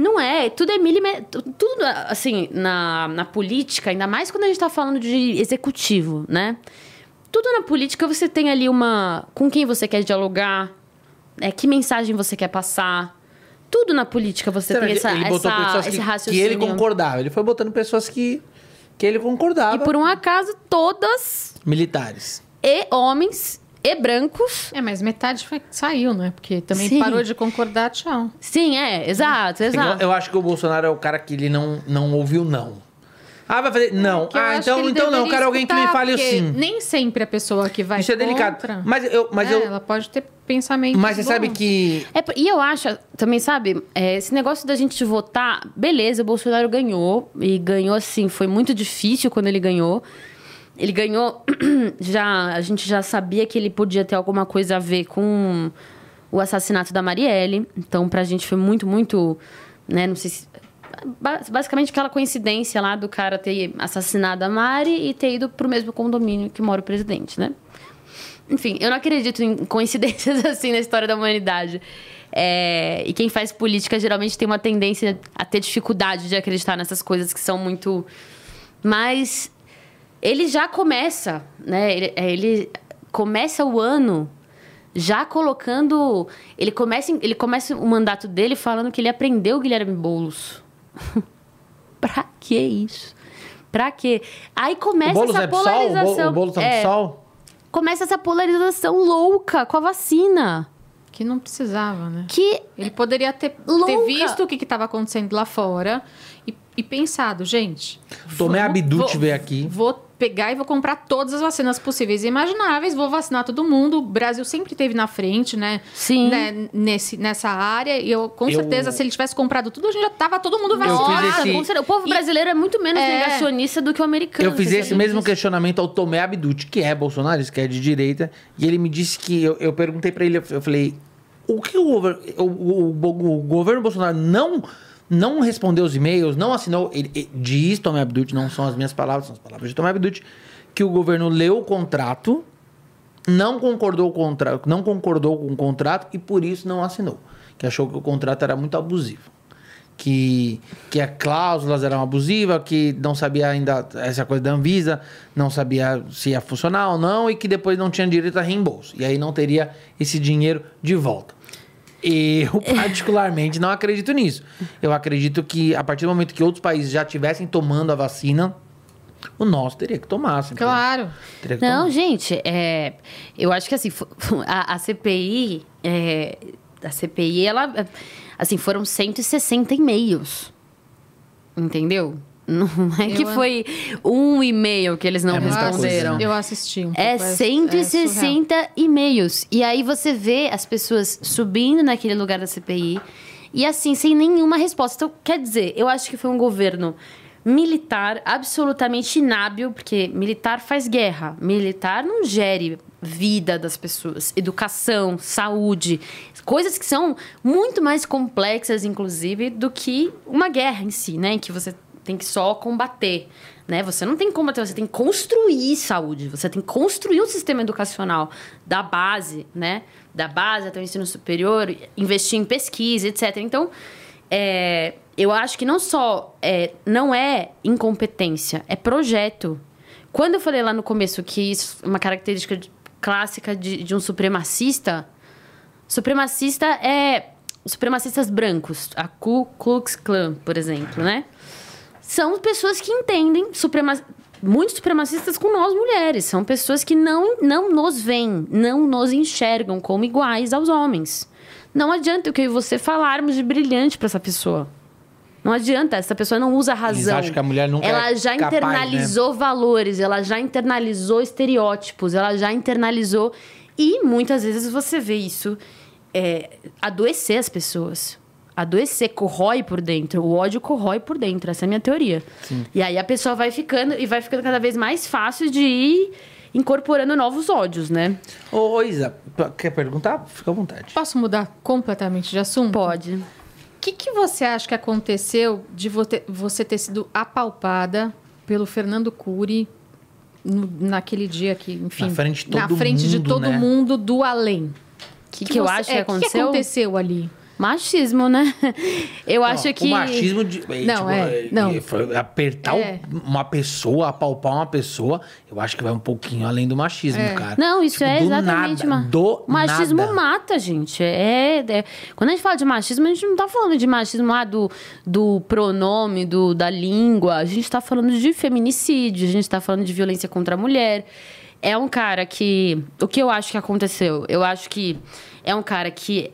Não é, tudo é milímetro. Tudo, assim, na, na política, ainda mais quando a gente tá falando de executivo, né? Tudo na política você tem ali uma. com quem você quer dialogar, é, que mensagem você quer passar. Tudo na política você Será tem essa, ele botou essa- pessoas esse que, que raciocínio. ele concordava. Ele foi botando pessoas que, que ele concordava. E por um acaso, todas, Militares. e homens, e brancos. É, mas metade foi- saiu, né? Porque também Sim. parou de concordar, tchau. Sim, é, exato, exato. Eu acho que o Bolsonaro é o cara que ele não, não ouviu não. Ah, vai fazer. Não. Que eu ah, então, então não. Quero alguém que me fale assim. Nem sempre a pessoa que vai Isso é delicado. contra, Mas eu. Mas é, eu ela pode ter pensamento. mas você sabe que. É, e eu acho, também, sabe, é, esse negócio da gente votar, beleza, o Bolsonaro ganhou, e ganhou assim, foi muito difícil quando ele ganhou. Ele ganhou, já, a gente já sabia que ele podia ter alguma coisa a ver com o assassinato da Marielle. Então, pra gente foi muito, muito, né, não sei se... ba- Basicamente aquela coincidência lá do cara ter assassinado a Mari e ter ido pro mesmo condomínio que mora o presidente, né? Enfim, eu não acredito em coincidências assim na história da humanidade. É, e quem faz política geralmente tem uma tendência a ter dificuldade de acreditar nessas coisas que são muito. Mas ele já começa, né? Ele, é, ele começa o ano já colocando. Ele começa, ele começa o mandato dele falando que ele aprendeu o Guilherme Boulos. pra que isso? Pra quê? Aí começa essa é do sol? O Bo- polarização. O Boulos tá É sol? começa essa polarização louca com a vacina. Que não precisava, né? Que Ele poderia ter, ter visto o que estava acontecendo lá fora e, e pensado, gente. Tomé vamos- Abdut vou- veio aqui. Vou pegar e vou comprar todas as vacinas possíveis e imagináveis, vou vacinar todo mundo. O Brasil sempre teve na frente, né? Sim. Né, nesse, nessa área. E eu, com Eu- certeza, se ele tivesse comprado tudo, a gente já tava todo mundo vacinado. esse- com certeza. o povo brasileiro é muito menos É. negacionista do que o americano. Eu fiz esse mesmo disso? questionamento ao Tomé Abdut, que é bolsonarista, que é de direita, e ele me disse que. Eu, eu perguntei pra ele, eu falei. O que o, o- o- o governo Bolsonaro não, não respondeu os e-mails, não assinou. Ele, ele diz Tomé Abdut, não são as minhas palavras, são as palavras de Tomé Abdut, que o governo leu o contrato, não concordou com o contrato, não concordou com o contrato e por isso não assinou. Que achou que o contrato era muito abusivo. que, que as cláusulas eram abusivas, que não sabia ainda essa coisa da Anvisa, não sabia se ia funcionar ou não, e que depois não tinha direito a reembolso. E aí não teria esse dinheiro de volta. Eu, particularmente, não acredito nisso. Eu acredito que a partir do momento que outros países já estivessem tomando a vacina, o nosso teria que tomar. sempre. Claro. Que Não, tomar. gente, é, eu acho que assim, a, a CPI, é, a CPI, ela, assim, foram 160 e-mails. Entendeu? Não é que Eu- foi um e-mail que eles não É responderam. coisa, né? Eu assisti um É pouco, surreal. 160 e-mails. E aí você vê as pessoas subindo naquele lugar da CPI e assim, sem nenhuma resposta. Então, quer dizer, eu acho que foi um governo militar absolutamente inábil, porque militar faz guerra. Militar não gere vida das pessoas, educação, saúde, coisas que são muito mais complexas, inclusive, do que uma guerra em si, né? Em que você tem que só combater, né? Você não tem que combater, você tem que construir saúde, você tem que construir um sistema educacional da base, né? Da base até o ensino superior, investir em pesquisa, etc. Então, é, eu acho que não só é, não é incompetência, é projeto. Quando eu falei lá no começo que isso é uma característica de- clássica de, de um supremacista, supremacista é supremacistas brancos, a Ku Klux Klan, por exemplo, né? São pessoas que entendem suprema... muitos supremacistas com nós mulheres, são pessoas que não não nos veem, não nos enxergam como iguais aos homens. Não adianta o que eu e você falarmos de brilhante para essa pessoa. Não adianta, essa pessoa não usa razão. acham que a mulher nunca Ela é já capaz, né? internalizou valores, ela já internalizou estereótipos, ela já internalizou. E muitas vezes você vê isso é, adoecer as pessoas. Adoecer, corrói por dentro. O ódio corrói por dentro. Essa é a minha teoria. E aí a pessoa vai ficando e vai ficando cada vez mais fácil de ir incorporando novos ódios, né? Ô, ô, Isa, quer perguntar? Fica à vontade. Posso mudar completamente de assunto? Pode. O que, que você acha que aconteceu de vo- ter- você ter sido apalpada pelo Fernando Cury no- naquele dia que, enfim... Na frente de na todo frente de mundo, todo né? mundo do além. O que, que eu você- acho é, que O que aconteceu? aconteceu ali? Machismo, né? Eu acho Não, que. O machismo de. Não, é, não. foi Apertar É. uma pessoa, apalpar uma pessoa, eu acho que vai um pouquinho além do machismo, É. cara. Não, isso Tipo, é exatamente nada. Do machismo nada. mata, gente. É, é- Quando a gente fala de machismo, a gente não tá falando de machismo lá do, do pronome, do, da língua. A gente tá falando de feminicídio, a gente tá falando de violência contra a mulher. É um cara que. O que eu acho que aconteceu? Eu acho que é um cara que.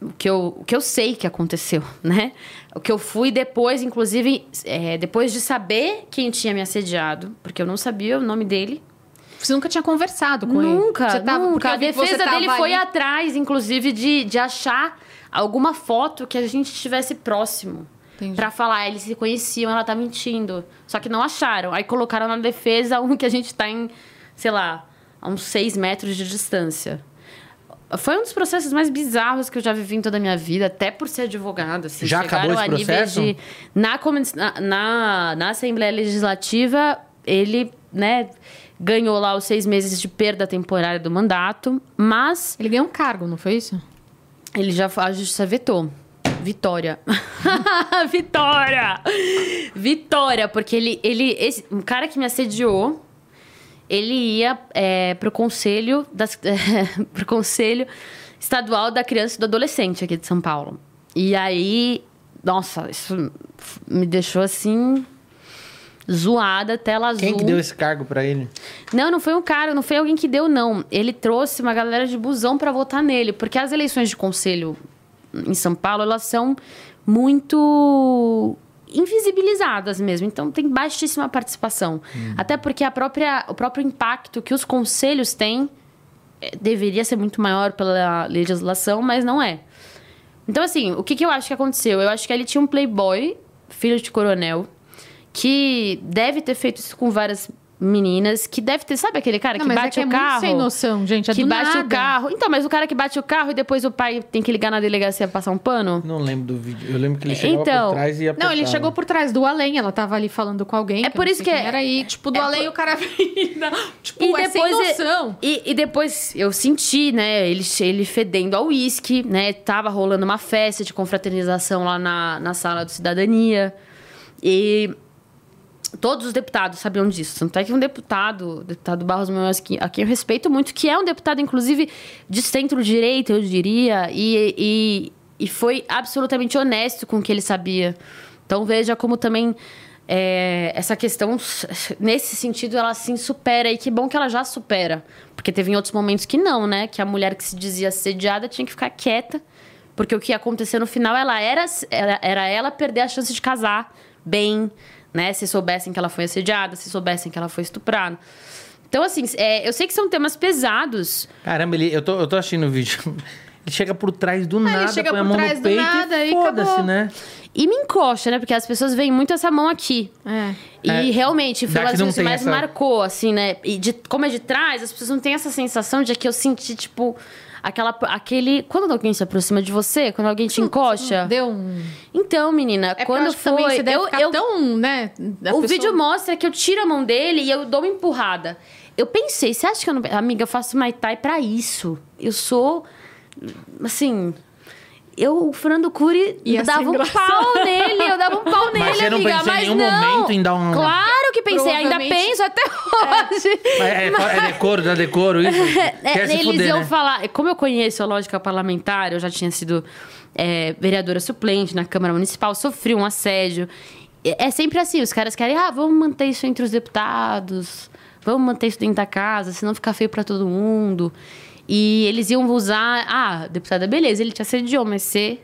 O que eu, o que eu sei que aconteceu, né? O que eu fui depois, inclusive, é, depois de saber quem tinha me assediado, porque eu não sabia o nome dele, Você nunca tinha conversado com ele? Nunca, Você tava- nunca. A defesa dele foi ali- atrás, inclusive, de, de achar alguma foto que a gente estivesse próximo. Pra falar, eles se conheciam, ela tá mentindo. Só que não acharam. Aí colocaram na defesa um que a gente tá em, sei lá, a uns seis metros de distância. Foi um dos processos mais bizarros que eu já vivi em toda a minha vida, até por ser advogada. Assim, Já Chegaram acabou esse a níveis processo? De, na, na, na Assembleia Legislativa, ele, né, ganhou lá os seis meses de perda temporária do mandato, mas Ele ganhou um cargo, não foi isso? ele já a justiça vetou. Vitória. Vitória! Vitória, porque ele, ele esse, um cara que me assediou, ele ia é, pro conselho das, conselho estadual da criança e do adolescente aqui de São Paulo. E aí, nossa, isso me deixou assim zoada, tela azul. Quem que deu esse cargo pra ele? Não, não foi um cara, não foi alguém que deu, não. Ele trouxe uma galera de busão para votar nele, porque as eleições de conselho em São Paulo, elas são muito invisibilizadas mesmo, então tem baixíssima participação. Até porque a própria, o próprio impacto que os conselhos têm eh, deveria ser muito maior pela legislação, mas não é. Então, assim, o que, que eu acho que aconteceu? Eu acho que ele tinha um playboy, filho de coronel, que deve ter feito isso com várias meninas que deve ter, sabe aquele cara Não, que é bate que é o muito carro? sem noção, gente, é que do bate nada. o carro. Então, mas o cara que bate o carro e depois o pai tem que ligar na delegacia pra passar um pano? Não lembro do vídeo. Eu lembro que ele chegava Então, por trás e ia Não, ele chegou por trás do além, ela tava ali falando com alguém. É por isso que é- Era aí, tipo, do é além por- o cara veio. tipo, E é sem depois é- noção. E, e depois eu senti, né, ele, ele fedendo ao uísque, né? Tava rolando uma festa de confraternização lá na, na sala do Cidadania. E todos os deputados sabiam disso. Tanto é que um deputado, deputado Barros Munhoz, a quem eu respeito muito, que é um deputado, inclusive, de centro-direita, eu diria, e, e, e foi absolutamente honesto com o que ele sabia. Então veja como também é, essa questão, nesse sentido, ela se supera. E que bom que ela já supera. Porque teve em outros momentos que não, né? Que a mulher que se dizia assediada tinha que ficar quieta. Porque o que ia acontecer no final, ela era, era, era ela perder a chance de casar bem, né? Se soubessem que ela foi assediada, se soubessem que ela foi estuprada. Então, assim, é, eu sei que são temas pesados. Caramba, ele, eu, tô, eu tô assistindo o vídeo. Ele chega por trás do ele nada, chega põe a por mão trás no do peito nada e e foda-se, né? E me encoxa, né? Porque as pessoas veem muito essa mão aqui. É. E É, realmente, foi uma das coisas que mais essa- marcou, assim, né? E de, como é de trás, as pessoas não têm essa sensação de que eu senti, tipo, aquela, aquele. Quando alguém se aproxima de você, quando alguém te encoxa. Deu um. Então, menina, É eu quando também foi. Eu, eu, tão, né? o pessoa- vídeo mostra que eu tiro a mão dele e eu dou uma empurrada. Eu pensei, você acha que eu não. Amiga, eu faço Muay Thai pra isso. Eu sou. Assim. Eu, o Fernando Cury, Ia dava um engraçado. pau nele, eu dava um pau nele, Mas você não amiga. pensou em mas nenhum não. momento em dar um- Claro que pensei, ainda penso até hoje. Mas é, é decoro, dá decoro, isso? Quer se eles fuder, iam né? falar. Como eu conheço a lógica parlamentar, eu já tinha sido é, vereadora suplente na Câmara Municipal, sofri um assédio. É é sempre assim: os caras querem, ah, vamos manter isso entre os deputados, vamos manter isso dentro da casa, senão fica feio pra todo mundo. E eles iam usar, ah, deputada, beleza, ele te assediou, mas você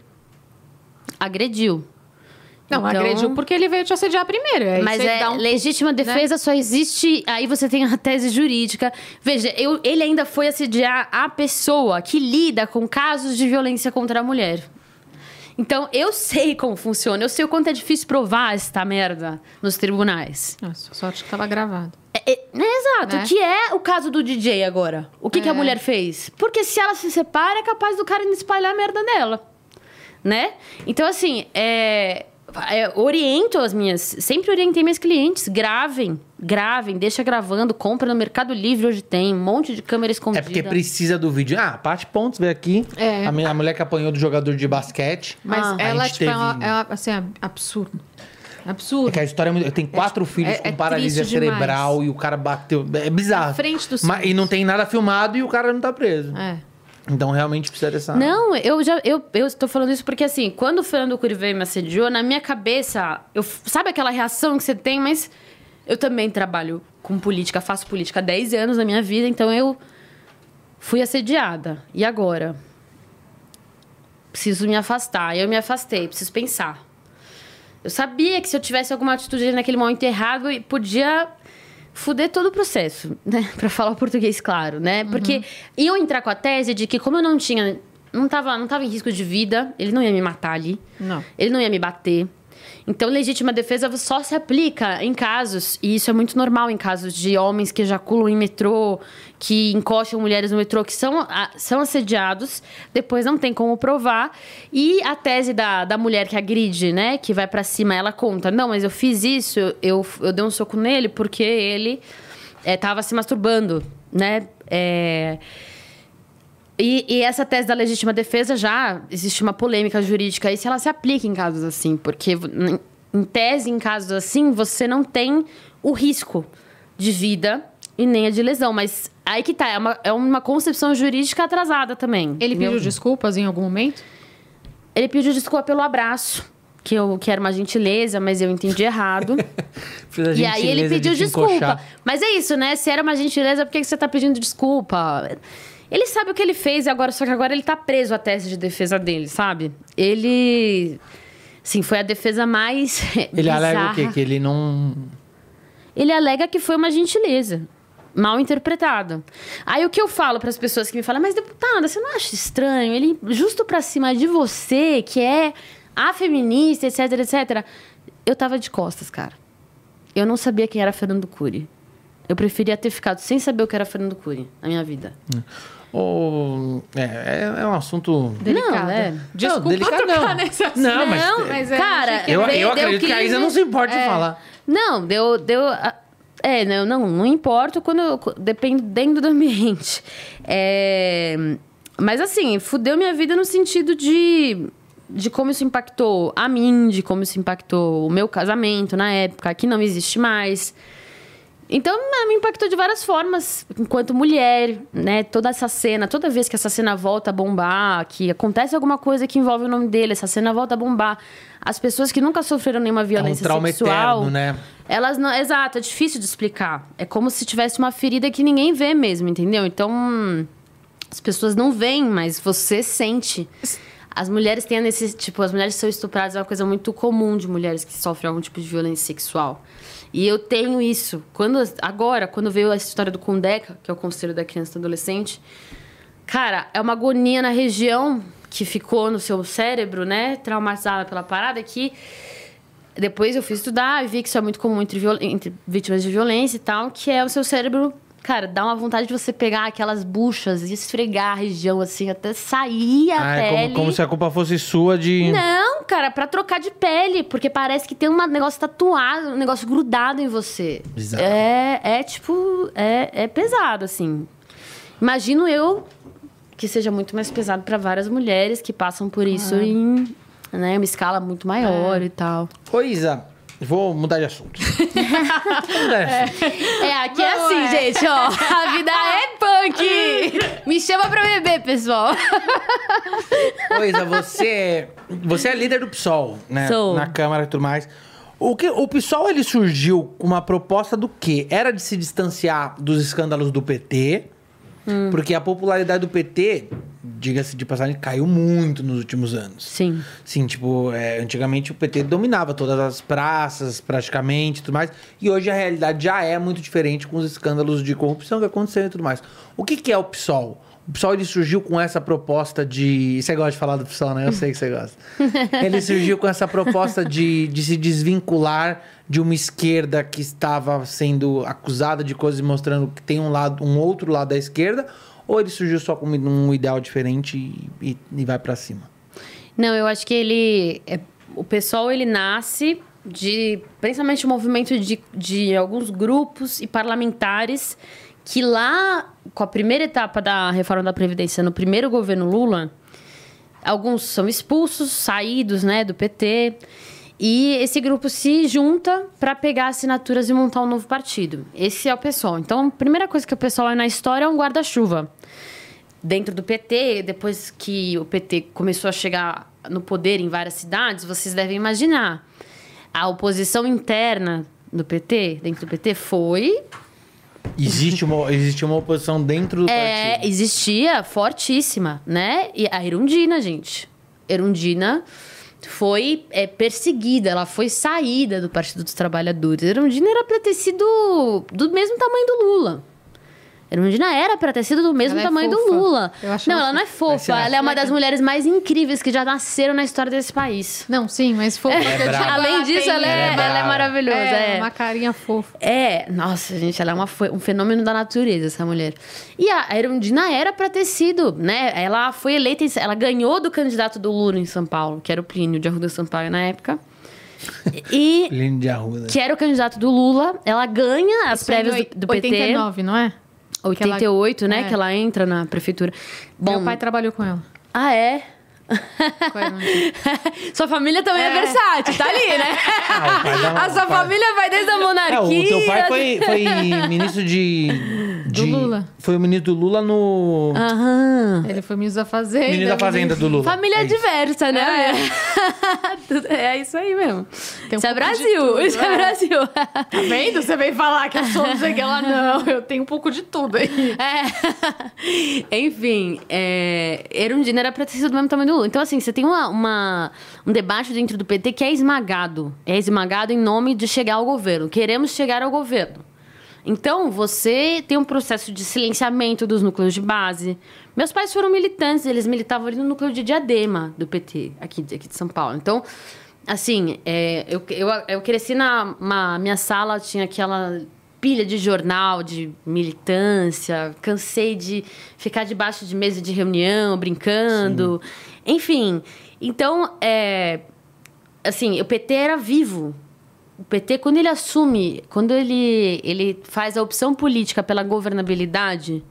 agrediu. Não, Então- agrediu porque ele veio te assediar primeiro. Aí Mas é um... legítima defesa só existe. Aí você tem a tese jurídica. Veja, eu- ele ainda foi assediar a pessoa que lida com casos de violência contra a mulher. Então, eu sei como funciona. Eu sei o quanto é difícil provar esta merda nos tribunais. Nossa, sorte que tava gravado. É, é- né, exato. Né? Que é o caso do DJ agora. O que, que a É. mulher fez? Porque se ela se separa, é capaz do cara espalhar a merda dela. Né? Então, assim, é, oriento as minhas. Sempre orientei minhas clientes. Gravem, gravem, deixa gravando, compra no Mercado Livre hoje tem, um monte de câmera É escondida. porque precisa do vídeo. Ah, Paty Pontes veio aqui. É. A, minha- a mulher que apanhou do jogador de basquete. Mas Ah. ela, tipo, é, teve- é assim, é absurdo. Absurdo. É que a história é muito. Tem quatro filhos é- com é paralisia triste demais. cerebral e o cara bateu. É bizarro. Na frente dos Mas- E não tem nada filmado e o cara não tá preso. É. Então realmente precisa dessa. Não, eu já eu, estou falando isso porque assim, quando o Fernando Cury veio me assediou, na minha cabeça, eu sabe aquela reação que você tem, mas eu também trabalho com política, faço política há 10 anos da minha vida, então eu fui assediada. E agora? Preciso me afastar. Eu me afastei, preciso pensar. Eu sabia que se eu tivesse alguma atitude naquele momento errado, podia fuder todo o processo, né? Pra falar o português claro, né? Porque iam entrar com a tese de que como eu não tinha... Não tava, não tava em risco de vida, ele não ia me matar ali. Não. Ele não ia me bater. Então, legítima defesa só se aplica em casos, e isso é muito normal em casos de homens que ejaculam em metrô, que encostam mulheres no metrô, que são, são assediados, depois não tem como provar. E a tese da, da mulher que agride, né, que vai pra cima, ela conta: não, mas eu fiz isso, eu, eu dei um soco nele porque ele eh, tava se masturbando, né? É. E, e essa tese da legítima defesa já existe uma polêmica jurídica aí se ela se aplica em casos assim, porque em- tese, em casos assim, você não tem o risco de vida e nem a de lesão. Mas aí que tá, é uma, é uma concepção jurídica atrasada também. Ele pediu desculpas em algum momento? Ele pediu desculpa pelo abraço, que, eu, que era uma gentileza, mas eu entendi errado. E aí ele de pediu te desculpa. encoxar. Mas é isso, né? Se era uma gentileza, por que que você tá pedindo desculpa? Ele sabe o que ele fez, agora só que agora ele tá preso à tese de defesa dele, sabe? Ele. Sim, foi a defesa mais. Ele alega o quê? Que ele não. Ele alega que foi uma gentileza. Mal interpretado. Aí o que eu falo para as pessoas que me falam, mas deputada, você não acha estranho? Ele justo pra cima de você, que é a feminista, etc, etc. Eu tava de costas, cara. Eu não sabia quem era Fernando Cury. eu preferia ter ficado sem saber o que era Fernando Cury na minha vida. Ou, é, é, é um assunto. Delicado. Não, é. Desculpa Não, delicado não. nesse assunto. Não, mas- Não, Mas é, cara, Eu, deu- eu deu acredito que a. Isa não se importa de É. falar. Não, deu. deu é, não, não, não importa quando. eu- Dependendo do ambiente. É, mas assim, fudeu minha vida no sentido de. De como isso impactou a mim, de como isso impactou o meu casamento na época, que não existe mais. Então, ah, me impactou de várias formas, enquanto mulher, né? Toda essa cena, toda vez que essa cena volta a bombar, que acontece alguma coisa que envolve o nome dele, essa cena volta a bombar. As pessoas que nunca sofreram nenhuma É um violência sexual. eterno, né? Elas não. Exato, é difícil de explicar. É como se tivesse uma ferida que ninguém vê mesmo, entendeu? Então. As pessoas não veem, mas você sente. As mulheres têm esse. Tipo, as mulheres são estupradas é uma coisa muito comum de mulheres que sofrem algum tipo de violência sexual. E eu tenho isso. Quando, agora, quando veio a história do Condeca, que é o Conselho da Criança e do Adolescente, cara, é uma agonia na região que ficou no seu cérebro, né? Traumatizada pela parada, que depois eu fui estudar e vi que isso é muito comum entre, entre vítimas de violência e tal, que é o seu cérebro, cara, dá uma vontade de você pegar aquelas buchas e esfregar a região assim, até sair a Ah, é pele. como, como se a culpa fosse sua de. Não, cara, pra trocar de pele, porque parece que tem um negócio tatuado, um negócio grudado em você. Bizarro. É, é tipo, é, é pesado, assim. Imagino eu que seja muito mais pesado pra várias mulheres que passam por isso em né, uma escala muito maior É. e tal. Ô, Isa, vou mudar de assunto. Vou mudar de assunto. É, aqui é assim, é. gente, ó. A vida é punk! Me chama pra beber, pessoal. Ô, Isa, você, você é líder do PSOL, né? Sou. Na Câmara e tudo mais. O, que, o PSOL, ele surgiu com uma proposta do quê? Era de se distanciar dos escândalos do PT, Hum. porque a popularidade do PT, diga-se de passagem, caiu muito nos últimos anos. Sim. Sim, tipo, é, antigamente o PT dominava todas as praças, praticamente, e tudo mais. E hoje a realidade já é muito diferente com os escândalos de corrupção que aconteceram e tudo mais. O que, que é o PSOL? O PSOL ele surgiu com essa proposta de. Você gosta de falar do PSOL, né? Eu sei que você gosta. Ele surgiu com essa proposta de, de se desvincular de uma esquerda que estava sendo acusada de coisas mostrando que tem um lado, um outro lado da esquerda, ou ele surgiu só com um ideal diferente e, e- e vai pra cima? Não, eu acho que ele. é- o pessoal ele nasce de. Principalmente o movimento de, de alguns grupos e parlamentares que lá, com a primeira etapa da reforma da Previdência, no primeiro governo Lula, alguns são expulsos, saídos né, do PT. E esse grupo se junta para pegar assinaturas e montar um novo partido. Esse é o pessoal. Então, a primeira coisa que o pessoal é na história é um guarda-chuva dentro do PT, depois que o PT começou a chegar no poder em várias cidades, vocês devem imaginar. A oposição interna do PT, dentro do PT, foi. Existe uma, existe uma oposição dentro do É, partido. existia fortíssima, né? E a Erundina, gente. Erundina foi é, perseguida, ela foi saída do Partido dos Trabalhadores. Erundina era pra ter sido do mesmo tamanho do Lula. Erundina era pra ter sido do mesmo Ela é tamanho do fofa. Lula. Eu acho não, ela ela não é fofa. Ela é uma das mulheres mais incríveis que já nasceram na história desse país. Não, sim, mas fofa. brava. digo, Além disso, ela é, Ela é é maravilhosa. É, é. uma carinha fofa. É, nossa, gente, ela é uma, um fenômeno da natureza, essa mulher. E a Erundina era pra ter sido, né? Ela foi eleita, ela ganhou do candidato do Lula em São Paulo, que era o Plínio de Arruda Sampaio na época. E Plínio de Arruda. que era o candidato do Lula, ela ganha as Isso prévias em do, do PT. 89, não é? Que ela- 88, né? é. Que ela entra na prefeitura. Bom, Meu pai trabalhou com ela. ah, é? Erundina. Sua família também é, É. versátil, tá ali, né? Ah, o pai da- A sua família vai desde a É, monarquia. o teu pai foi, foi ministro de, de- Lula. Foi o ministro do Lula no. Aham. Ele foi ministro da Fazenda. Ministro da Fazenda do Lula. Família É isso. diversa, né? Tudo- É isso aí mesmo. Um isso é Brasil, tudo, isso é, é. Brasil. Tá vendo? Você veio falar que eu sou não sei que ela não. Eu tenho um pouco de tudo aí. É. Enfim, é, Erundina era pra ter sido do mesmo tamanho do Lula. Então, assim, você tem uma, uma- um debate dentro do PT que é esmagado. É esmagado em nome de chegar ao governo. Queremos chegar ao governo. Então, você tem um processo de silenciamento dos núcleos de base. Meus pais foram militantes, eles militavam ali no núcleo de Diadema do PT, aqui, aqui de São Paulo. Então, assim, é, eu, eu, eu cresci na uma- minha sala, tinha aquela pilha de jornal, de militância, cansei de ficar debaixo de mesa de reunião, brincando. Enfim, então, é, assim, o PT era vivo. O PT, quando ele assume, quando ele, ele faz a opção política pela governabilidade,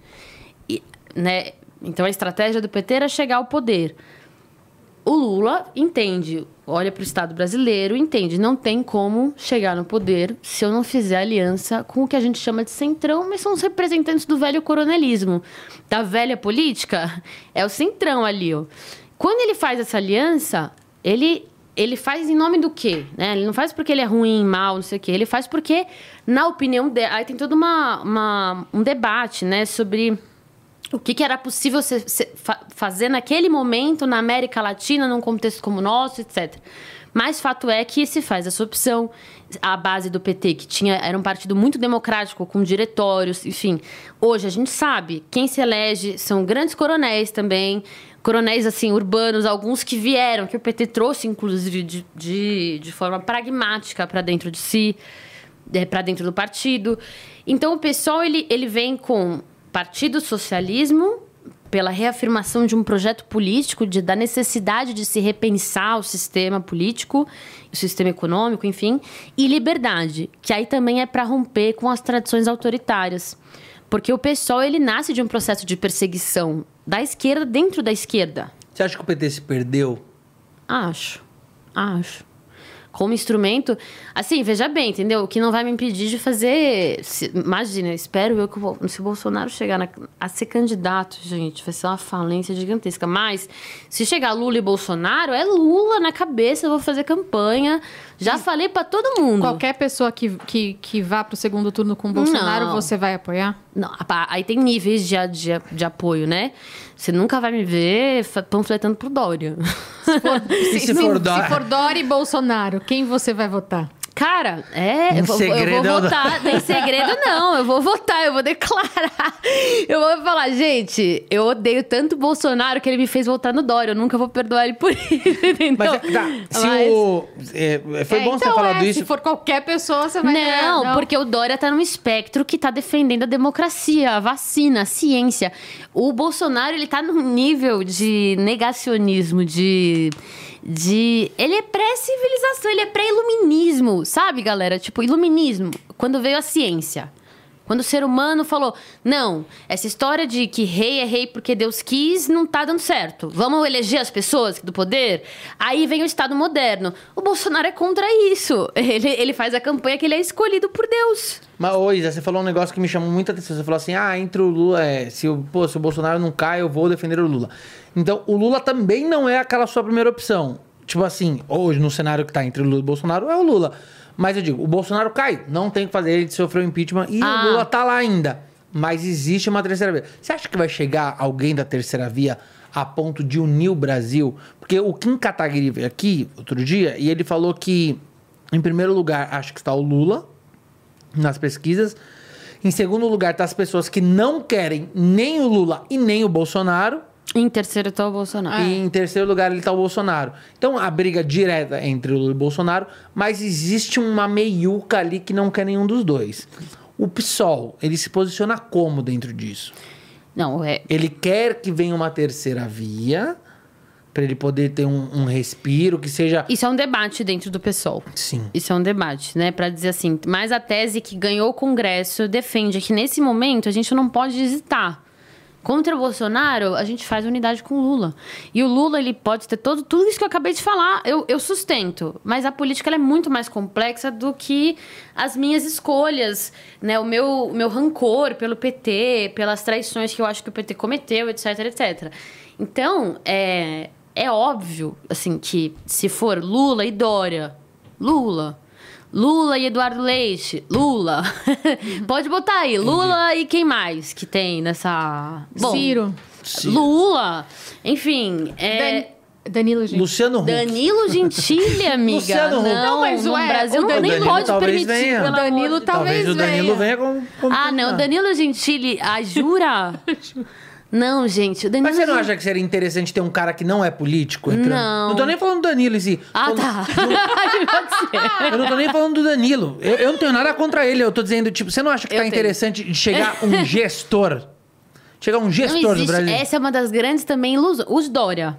e, né, então a estratégia do PT era chegar ao poder. O Lula entende, olha para o Estado brasileiro, entende, não tem como chegar no poder se eu não fizer aliança com o que a gente chama de centrão, mas são os representantes do velho coronelismo, da velha política, é o centrão ali, ó. Quando ele faz essa aliança, ele ele faz em nome do quê? Né? Ele não faz porque ele é ruim, mal, não sei o quê. Ele faz porque, na opinião dele... Aí tem todo uma, uma, um debate, né? Sobre o que, que era possível se, se, fa fazer naquele momento na América Latina, num contexto como o nosso, etc. Mas fato é que se faz essa opção. A base do PT, que tinha, era um partido muito democrático, com diretórios, enfim. Hoje a gente sabe, quem se elege são grandes coronéis também, coronéis assim urbanos, alguns que vieram, que o PT trouxe inclusive de, de, de forma pragmática para dentro de si, é, para dentro do partido. Então o pessoal ele, ele vem com partido socialismo pela reafirmação de um projeto político, de, da necessidade de se repensar o sistema político, o sistema econômico, enfim, e liberdade, que aí também é para romper com as tradições autoritárias. Porque o pessoal ele nasce de um processo de perseguição da esquerda dentro da esquerda. Você acha que o PT se perdeu? Acho. Acho. Como instrumento. Assim, veja bem, entendeu? O que não vai me impedir de fazer. Se, imagina, espero eu que o, se o Bolsonaro chegar na, a ser candidato, gente, vai ser uma falência gigantesca. Mas, se chegar Lula e Bolsonaro, é Lula na cabeça, eu vou fazer campanha. Já falei para todo mundo. Qualquer pessoa que, que, que vá pro segundo turno com o Bolsonaro, Não. você vai apoiar? Não, aí tem níveis de, de, de apoio, né? Você nunca vai me ver panfletando pro Dória. Se for, e se, for Dória? Se for Dória e Bolsonaro, quem você vai votar? Cara, é, eu vou, eu vou votar. Tem segredo, não. Eu vou votar, eu vou declarar. Eu vou falar, gente, eu odeio tanto o Bolsonaro que ele me fez votar no Dória. Eu nunca vou perdoar ele por isso, entendeu? Mas, tá, se Mas- o. é, foi É, bom então você falar é, isso. Se for qualquer pessoa, você vai Não, ganhar. porque o Dória tá num espectro que tá defendendo a democracia, a vacina, a ciência. O Bolsonaro, ele tá num nível de negacionismo, de. De ele é pré-civilização, ele é pré-iluminismo, sabe, galera? Tipo, iluminismo, quando veio a ciência. Quando o ser humano falou, não, essa história de que rei é rei porque Deus quis não tá dando certo. Vamos eleger as pessoas do poder? Aí vem o Estado moderno. O Bolsonaro é contra isso. Ele, ele faz a campanha que ele é escolhido por Deus. Mas, ô Isa, você falou um negócio que me chamou muita atenção. Você falou assim: ah, entre o Lula, é, se, o, pô, se o Bolsonaro não cai, eu vou defender o Lula. Então, o Lula também não é aquela sua primeira opção. Tipo assim, hoje, no cenário que tá entre o Lula e o Bolsonaro, é o Lula. Mas eu digo, o Bolsonaro cai, não tem o que fazer, ele sofreu impeachment e Ah. o Lula tá lá ainda. Mas existe uma terceira via. Você acha que vai chegar alguém da terceira via a ponto de unir o Brasil? Porque o Kim Kataguiri veio aqui outro dia e ele falou que, em primeiro lugar, acho que está o Lula nas pesquisas. Em segundo lugar, tá as pessoas que não querem nem o Lula e nem o Bolsonaro. Em terceiro tá o Bolsonaro. E em terceiro lugar, ele tá o Bolsonaro. Então, a briga direta entre o Lula e o Bolsonaro, mas existe uma meiuca ali que não quer nenhum dos dois. O PSOL, ele se posiciona como dentro disso? Não, é. Ele quer que venha uma terceira via, para ele poder ter um, um respiro, que seja... Isso é um debate dentro do PSOL. Sim. Isso é um debate, né? Pra dizer assim, mas a tese que ganhou o Congresso defende que nesse momento a gente não pode hesitar. Contra o Bolsonaro, a gente faz unidade com o Lula. E o Lula, ele pode ter todo, tudo isso que eu acabei de falar, eu, eu sustento. Mas a política é muito mais complexa do que as minhas escolhas, né? O meu, meu rancor pelo PT, pelas traições que eu acho que o PT cometeu, etc, etc. Então, é, é óbvio, assim, que se for Lula e Dória, Lula. Lula e Eduardo Leite, Lula. Pode botar aí, Lula e quem mais que tem nessa. Bom, Ciro. Lula. Enfim, é. Dan- Danilo, gente. Luciano Huck. Danilo Gentili, amiga. Luciano Huck. Não, Não, mas ué, Brasil o não, Danilo- nem Danilo pode talvez permitir. venha. pelo Danilo talvez Talvez o Danilo venha. venha com... com ah, não, Danilo Gentili, ah, jura? Não, gente, o Danilo. Mas você não acha que seria interessante ter um cara que não é político entrando? Não. Não tô nem falando do Danilo em si. Ah, Falando- tá. Eu não tô nem falando do Danilo. Eu, eu não tenho nada contra ele. Eu tô dizendo, tipo, você não acha que Eu tá tenho. interessante de chegar um gestor? Chegar um gestor do. Brasil? Essa é uma das grandes também ilusões. Os Dória.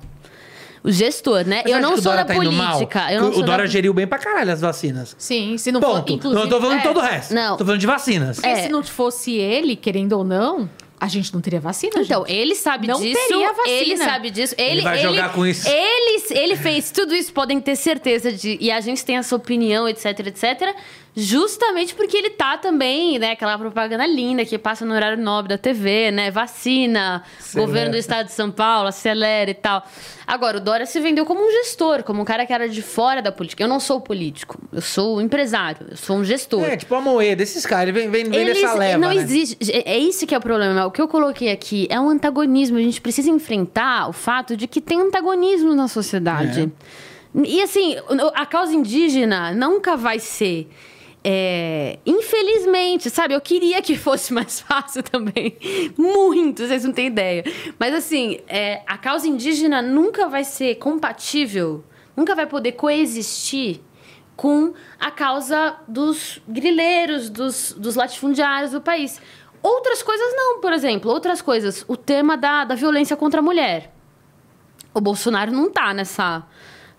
O gestor, né? Eu não sou Dória da tá política. Eu não o Dória da... geriu bem pra caralho as vacinas. Sim, se não Ponto. for, inclusive, não tô falando é, todo o resto. Não. Tô falando de vacinas. É. se não fosse ele, querendo ou não, a gente não teria vacina, Então, gente. ele sabe Não disso. teria vacina. Ele sabe disso. Ele, vai jogar com isso. Ele, ele fez tudo isso, podem ter certeza de. E a gente tem essa opinião, etc, etc. Justamente porque ele tá também, né? Aquela propaganda linda que passa no horário nobre da TV, né? Vacina, Acelera. governo do estado de São Paulo, acelera e tal. Agora, o Dória se vendeu como um gestor, como um cara que era de fora da política. Eu não sou político, eu sou empresário, eu sou um gestor. É, tipo a Moeda, esses caras, ele vem, vem, vem Eles- dessa leva, não né? existe. É isso que é o problema. O que eu coloquei aqui é um antagonismo. A gente precisa enfrentar o fato de que tem antagonismo na sociedade. É. E assim, a causa indígena nunca vai ser. É, infelizmente, sabe? Eu queria que fosse mais fácil também. Muito, vocês não têm ideia. Mas assim, é, a causa indígena nunca vai ser compatível, nunca vai poder coexistir com a causa dos grileiros, dos, dos latifundiários do país. Outras coisas não, por exemplo, outras coisas. O tema da, da violência contra a mulher. O Bolsonaro não tá nessa,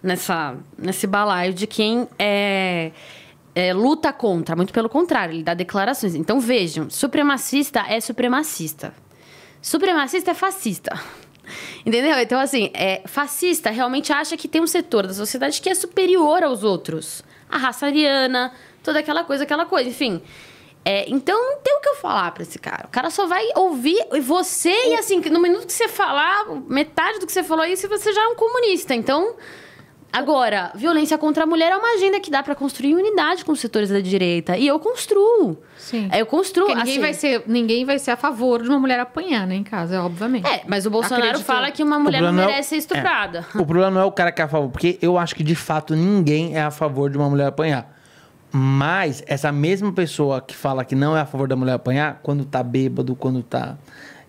nessa, nesse balaio de quem é, é, luta contra. Muito pelo contrário, ele dá declarações. Então vejam, supremacista é supremacista. Supremacista é fascista. Entendeu? Então, assim, é, fascista realmente acha que tem um setor da sociedade que é superior aos outros. A raça ariana, toda aquela coisa, aquela coisa, enfim. É, então, não tem o que eu falar pra esse cara. O cara só vai ouvir você e, assim, no minuto que você falar, metade do que você falou aí, você já é um comunista. Então, Agora, violência contra a mulher é uma agenda que dá pra construir unidade com os setores da direita. E eu construo. Sim. Eu construo. Porque ninguém, assim, vai ser, ninguém vai ser a favor de uma mulher apanhar, né, em casa, obviamente. É, mas o Bolsonaro Acredito fala que uma mulher não é o- merece ser estuprada. O problema não é o cara que é a favor, porque eu acho que de fato ninguém é a favor de uma mulher apanhar. Mas essa mesma pessoa que fala que não é a favor da mulher apanhar, quando tá bêbado, quando tá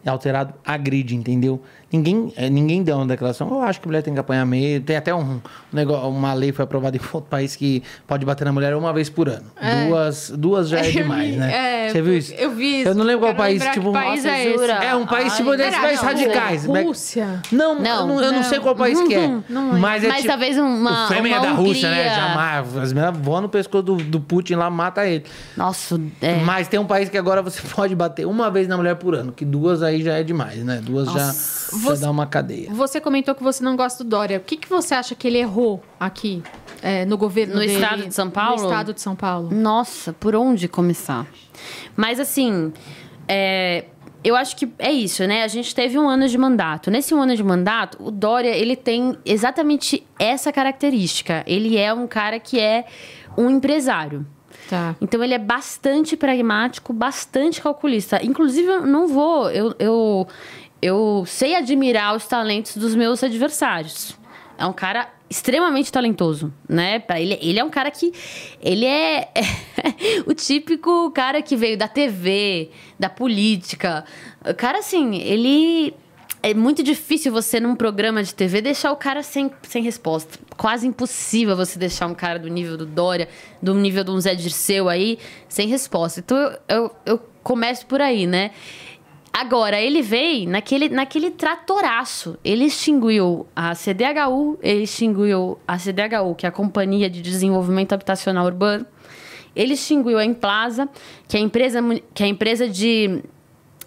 alterado, agride, entendeu? Ninguém, eh, ninguém deu uma declaração. Eu acho que a mulher tem que apanhar mesmo. Tem até um, um negócio, uma lei foi aprovada em outro país que pode bater na mulher uma vez por ano. Duas, duas já é demais, né? é, Você viu isso? eu vi isso. Eu não lembro qual país, tipo, país nossa, é esse. É um país Ai, tipo desses não, radicais. Mas- Rússia. Não, Não, eu não, eu não sei qual país que é. mas é Mas tipo, talvez uma- O Fêmea é da Rússia, né? Jamais. As meninas voam no pescoço do, do Putin lá, mata ele. Nossa, é. Mas tem um país que agora você pode bater uma vez na mulher por ano, que duas aí já é demais, né? Duas já, Você- dá uma cadeia. Você comentou que você não gosta do Dória. O que, que você acha que ele errou aqui é, no governo No dele? estado de São Paulo? No estado de São Paulo. Nossa, por onde começar? Mas assim, é, eu acho que é isso, né? A gente teve um ano de mandato. Nesse um ano de mandato, o Dória, ele tem exatamente essa característica. Ele é um cara que é um empresário. Tá. Então ele é bastante pragmático, bastante calculista. Inclusive, eu não vou. Eu, eu, eu sei admirar os talentos dos meus adversários. É um cara extremamente talentoso, né? Pra ele, ele é um cara que. Ele é o típico cara que veio da TV, da política. O cara, assim, ele. É muito difícil você, num programa de TV, deixar o cara sem, sem resposta. Quase impossível você deixar um cara do nível do Dória, do nível do Zé Dirceu aí, sem resposta. Então eu, eu, eu começo por aí, né? Agora, ele veio naquele, naquele tratoraço. Ele extinguiu a CDHU, ele extinguiu a CDHU, que é a Companhia de Desenvolvimento Habitacional Urbano. Ele extinguiu a Emplaza, que é a empresa, que é a empresa de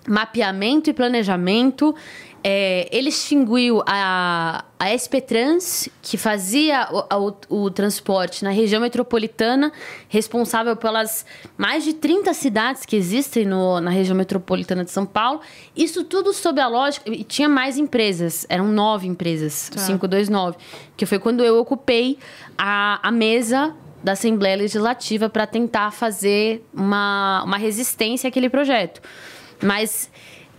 mapeamento e planejamento. É, ele extinguiu a, a SP Trans, que fazia o, o- o transporte na região metropolitana, responsável pelas mais de 30 cidades que existem no- na região metropolitana de São Paulo. Isso tudo sob a lógica. E tinha mais empresas, eram nove empresas, Tá. 529, que foi quando eu ocupei a, a mesa da Assembleia Legislativa para tentar fazer uma, uma resistência àquele projeto. Mas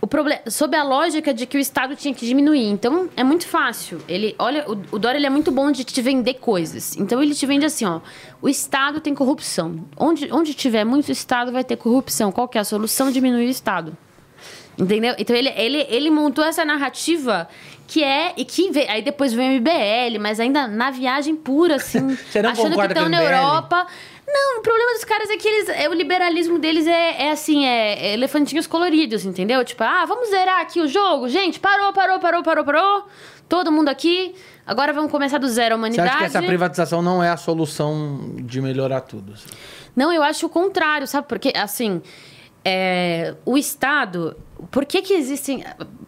o problema, sob a lógica de que o Estado tinha que diminuir. Então, é muito fácil. Ele, olha, o, o Dória ele é muito bom de te vender coisas. Então, ele te vende assim, ó. O Estado tem corrupção. Onde, onde tiver muito Estado, vai ter corrupção. Qual que é a solução? Diminuir o Estado. Entendeu? Então ele, ele, ele montou essa narrativa que é. E que vê, aí depois veio o MBL, mas ainda na viagem pura, assim. Achando que estão na? Europa. Não, o problema dos caras é que eles, é, o liberalismo deles é, é assim, é, é elefantinhos coloridos, entendeu? Tipo, ah, vamos zerar aqui o jogo. Gente, parou, parou, parou, parou, parou. Todo mundo aqui. Agora vamos começar do zero a Você humanidade. acha que essa privatização não é a solução de melhorar tudo? assim? Não, eu acho o contrário, sabe? Porque, assim, é, o Estado. Por que, que existem.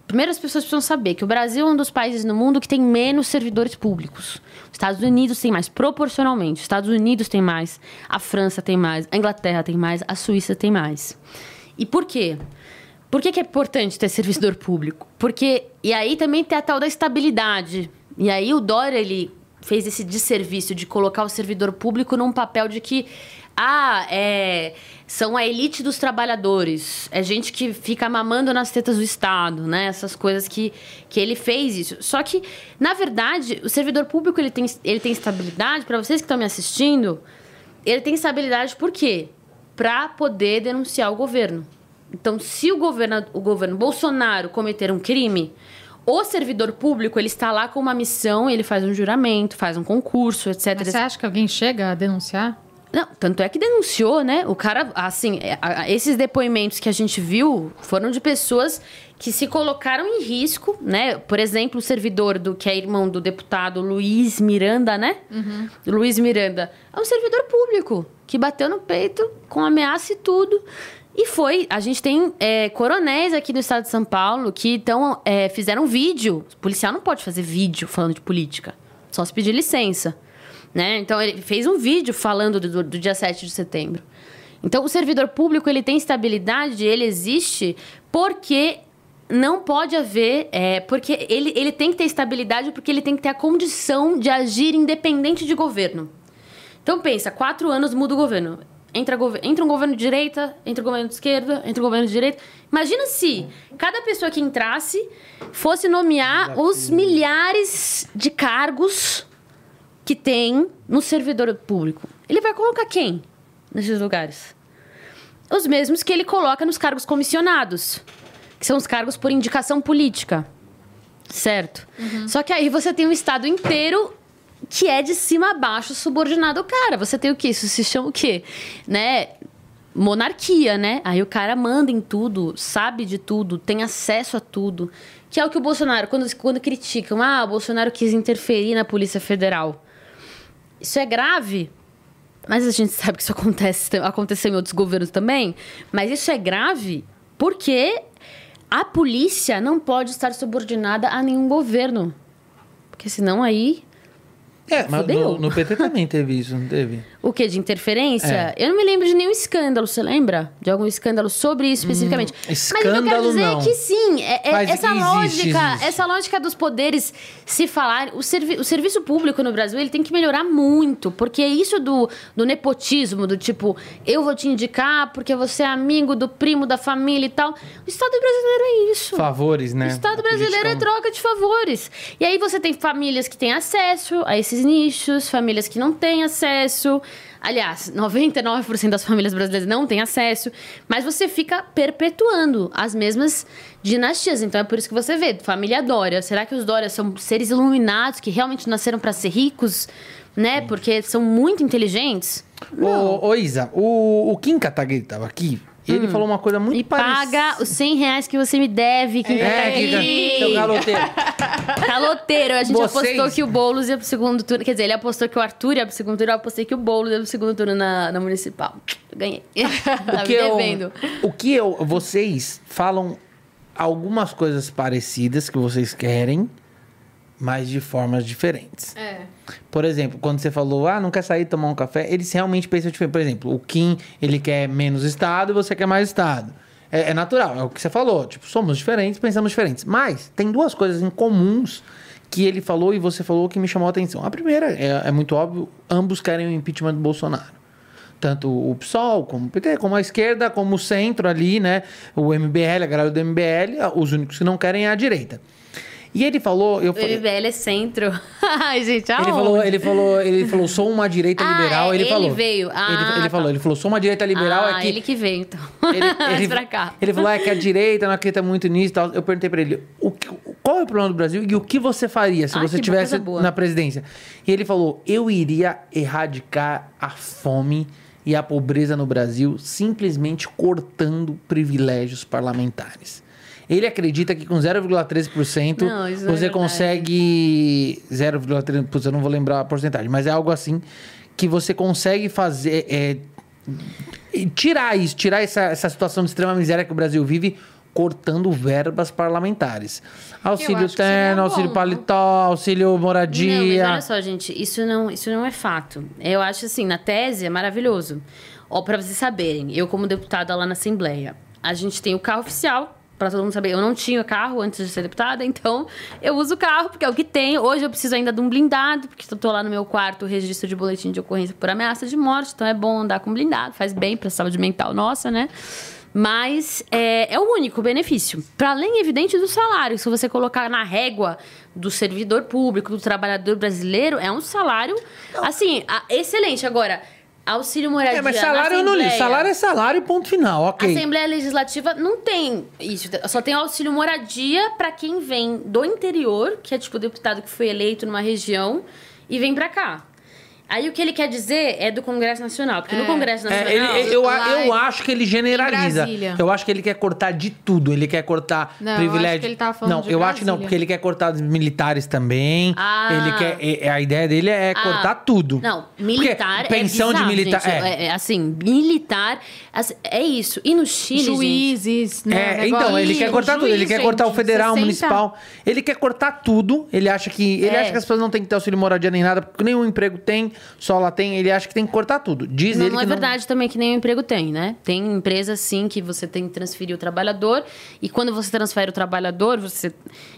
Primeiro, as pessoas precisam saber que o Brasil é um dos países no mundo que tem menos servidores públicos. Os Estados Unidos tem mais, proporcionalmente. Os Estados Unidos tem mais, a França tem mais, a Inglaterra tem mais, a Suíça tem mais. E por quê? Por que, que é importante ter servidor público? Porque. E aí também tem a tal da estabilidade. E aí o Dória, ele fez esse desserviço de colocar o servidor público num papel de que. Ah, é, são a elite dos trabalhadores. É gente que fica mamando nas tetas do Estado, né? Essas coisas que, que ele fez isso. Só que, na verdade, o servidor público ele tem, ele tem estabilidade. Para vocês que estão me assistindo, ele tem estabilidade por quê? Para poder denunciar o governo. Então, se o governo, o governo Bolsonaro cometer um crime, o servidor público ele está lá com uma missão, ele faz um juramento, faz um concurso, etc. Mas você acha que alguém chega a denunciar? Não, tanto é que denunciou, né? O cara, assim, é, esses depoimentos que a gente viu foram de pessoas que se colocaram em risco, né? Por exemplo, o servidor do que é irmão do deputado Luiz Miranda, né? Luiz Miranda é um servidor público que bateu no peito com ameaça e tudo. E foi. A gente tem é, coronéis aqui no estado de São Paulo que então, é, fizeram vídeo. O policial não pode fazer vídeo falando de política, só se pedir licença. Né? Então, ele fez um vídeo falando do, do, dia 7 de setembro. Então, o servidor público ele tem estabilidade, ele existe porque não pode haver. É, porque ele, ele tem que ter estabilidade porque ele tem que ter a condição de agir independente de governo. Então, pensa: quatro anos muda o governo. Entra, entra um governo de direita, entra um governo de esquerda, entra um governo de direita. Imagina se cada pessoa que entrasse fosse nomear os milhares de cargos que tem no servidor público. Ele vai colocar quem nesses lugares? Os mesmos que ele coloca nos cargos comissionados, que são os cargos por indicação política. Certo? Só que aí você tem um estado inteiro que é de cima a baixo subordinado ao cara. Você tem o quê? Isso se chama o quê? Né? Monarquia, né? Aí o cara manda em tudo, sabe de tudo, tem acesso a tudo. Que é o que o Bolsonaro, quando, quando criticam, ah, o Bolsonaro quis interferir na Polícia Federal. Isso é grave, mas a gente sabe que isso acontece, aconteceu em outros governos também. Mas isso é grave porque a polícia não pode estar subordinada a nenhum governo. Porque senão aí. É, mas no, no PT também teve isso, não teve? O que? De interferência? É. Eu não me lembro de nenhum escândalo, você lembra? De algum escândalo sobre isso especificamente. Mas o que eu quero Hum, escândalo, dizer não. é que sim, é- é- essa existe, lógica, existe. essa lógica dos poderes se falar, o, servi- o serviço público no Brasil ele tem que melhorar muito, porque isso do, do nepotismo, do tipo, eu vou te indicar porque você é amigo do primo da família e tal. O Estado brasileiro é isso. Favores, né? O Estado brasileiro é política- troca de favores. E aí você tem famílias que têm acesso a esses nichos, famílias que não têm acesso. Aliás, 99% das famílias brasileiras não têm acesso. Mas você fica perpetuando as mesmas dinastias. Então é por isso que você vê, família Dória. Será que os Dória são seres iluminados que realmente nasceram para ser ricos? Né? Porque são muito inteligentes? Ô, ô, Isa, o, o Kim Kataguiri tava aqui e ele falou uma coisa muito Hum. E paga os 100 reais que você me deve, Kim É, Kim, Kataguiri. seu galoteiro. Caloteiro. A gente Vocês- apostou que o Boulos ia pro segundo turno. Quer dizer, ele apostou que o Arthur ia pro segundo turno. Eu apostei que o Boulos ia pro segundo turno na, na municipal. Ganhei. tá O me que, eu, devendo. o que eu, vocês falam algumas coisas parecidas que vocês querem, mas de formas diferentes. É. Por exemplo, quando você falou, ah, não quer sair tomar um café, eles realmente pensam diferente. Por exemplo, o Kim, ele quer menos Estado e você quer mais Estado. É, é natural, é o que você falou. Tipo, somos diferentes, pensamos diferentes. Mas tem duas coisas em comuns que ele falou e você falou que me chamou a atenção. A primeira, é, é muito óbvio, ambos querem o impeachment do Bolsonaro. Tanto o PSOL, como o PT, como a esquerda, como o centro ali, né? O MBL, a galera do MBL, os únicos que não querem é a direita. E ele falou, eu O MBL é centro. Ai, gente, ele falou, ele falou, ele falou, sou uma direita Ah, liberal. é, ele, ele falou. veio. ele, Ah, ele tá. falou, ele falou, sou uma direita liberal ah, é que ele que veio, então. ele, ele, pra cá. ele falou ah, é que a direita não acredita muito nisso e tal. Eu perguntei pra ele, o que- qual é o problema do Brasil e o que você faria se Ai, você estivesse na presidência? E ele falou, eu iria erradicar a fome e a pobreza no Brasil simplesmente cortando privilégios parlamentares. Ele acredita que com 0,13% Não, isso não é você verdade. consegue 0,3%, putz, eu não vou lembrar a porcentagem, mas é algo assim que você consegue fazer é, e tirar isso, tirar essa, essa situação de extrema miséria que o Brasil vive, cortando verbas parlamentares. Auxílio terno, bom, auxílio né? paletó, auxílio Não, mas moradia. olha só, gente, isso não, isso não é fato. Eu acho assim, na tese é maravilhoso. Ó, pra vocês saberem, eu como deputada lá na Assembleia, a gente tem o carro oficial, pra todo mundo saber. Eu não tinha carro antes de ser deputada, então eu uso o carro, porque é o que tem. Hoje eu preciso ainda de um blindado, porque eu tô lá no meu quarto, registro de boletim de ocorrência por ameaça de morte, então é bom andar com blindado, faz bem pra saúde mental nossa, né? Mas é, é o único benefício. Para além, evidente, do salário. Se você colocar na régua do servidor público, do trabalhador brasileiro, é um salário, assim, excelente. Agora, auxílio moradia É, mas salário eu não li. Salário é salário, ponto final, ok. Assembleia Legislativa não tem isso. Só tem auxílio moradia para quem vem do interior, que é tipo deputado que foi eleito numa região e vem para cá. Aí o que ele quer dizer é do Congresso Nacional, porque no É. Congresso É, Nacional. ele- eu, lá eu acho que ele generaliza. Brasília. Eu acho que ele quer cortar de tudo. Ele quer cortar Não, eu privilégio. acho que ele tava falando não, de eu acho que não, Brasília. porque ele quer cortar os militares também. Ah. Ele quer. é- A ideia dele é Ah, cortar tudo. Não, militar Porque pensão é bizarro, de militar. gente. é. É, assim, militar é isso. E no Chile, gente, Juízes, né? É, então, ele quer cortar tudo. Ele juiz, quer cortar o gente, federal, o 60. municipal. Ele quer cortar tudo. Ele acha que. Ele É. acha que as pessoas não têm que ter auxílio moradia nem nada, porque nenhum emprego tem, só lá tem. Ele acha que tem que cortar tudo. Diz Não, ele não que é verdade também que nenhum emprego tem, né? Tem empresa, sim, que você tem que transferir o trabalhador. E quando você transfere o trabalhador, você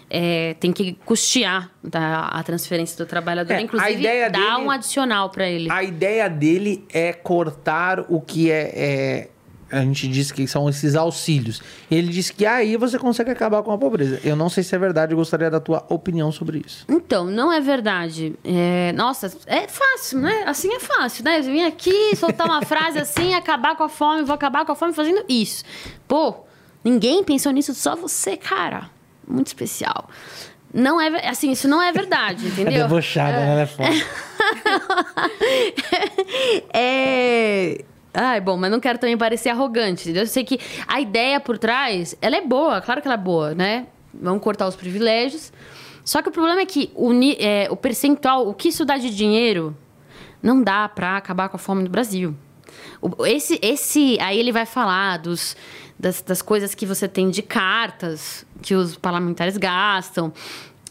é, tem que custear tá, a transferência do trabalhor. É, a Inclusive, ideia dá dele- um adicional para ele. A ideia dele é cortar o que é. é- a gente diz que são esses auxílios. Ele diz que aí você consegue acabar com a pobreza. Eu não sei se é verdade, eu gostaria da tua opinião sobre isso. Então, não é verdade. É, nossa, é fácil, né? Assim é fácil, né? Eu vim aqui soltar uma frase assim, acabar com a fome, vou acabar com a fome fazendo isso. Pô, ninguém pensou nisso, só você, cara. Muito especial. Não é, assim, isso não é verdade, É entendeu? debochada, né? Ela é foda. é. Ai, bom, mas não quero também parecer arrogante? Eu sei que a ideia por trás, ela é boa, claro que ela é boa, né? Vamos cortar os privilégios. Só que o problema é que o, é, o percentual, o que isso dá de dinheiro, não dá pra acabar com a fome no Brasil. Esse, esse, aí ele vai falar dos, das, das coisas que você tem de cartas que os parlamentares gastam.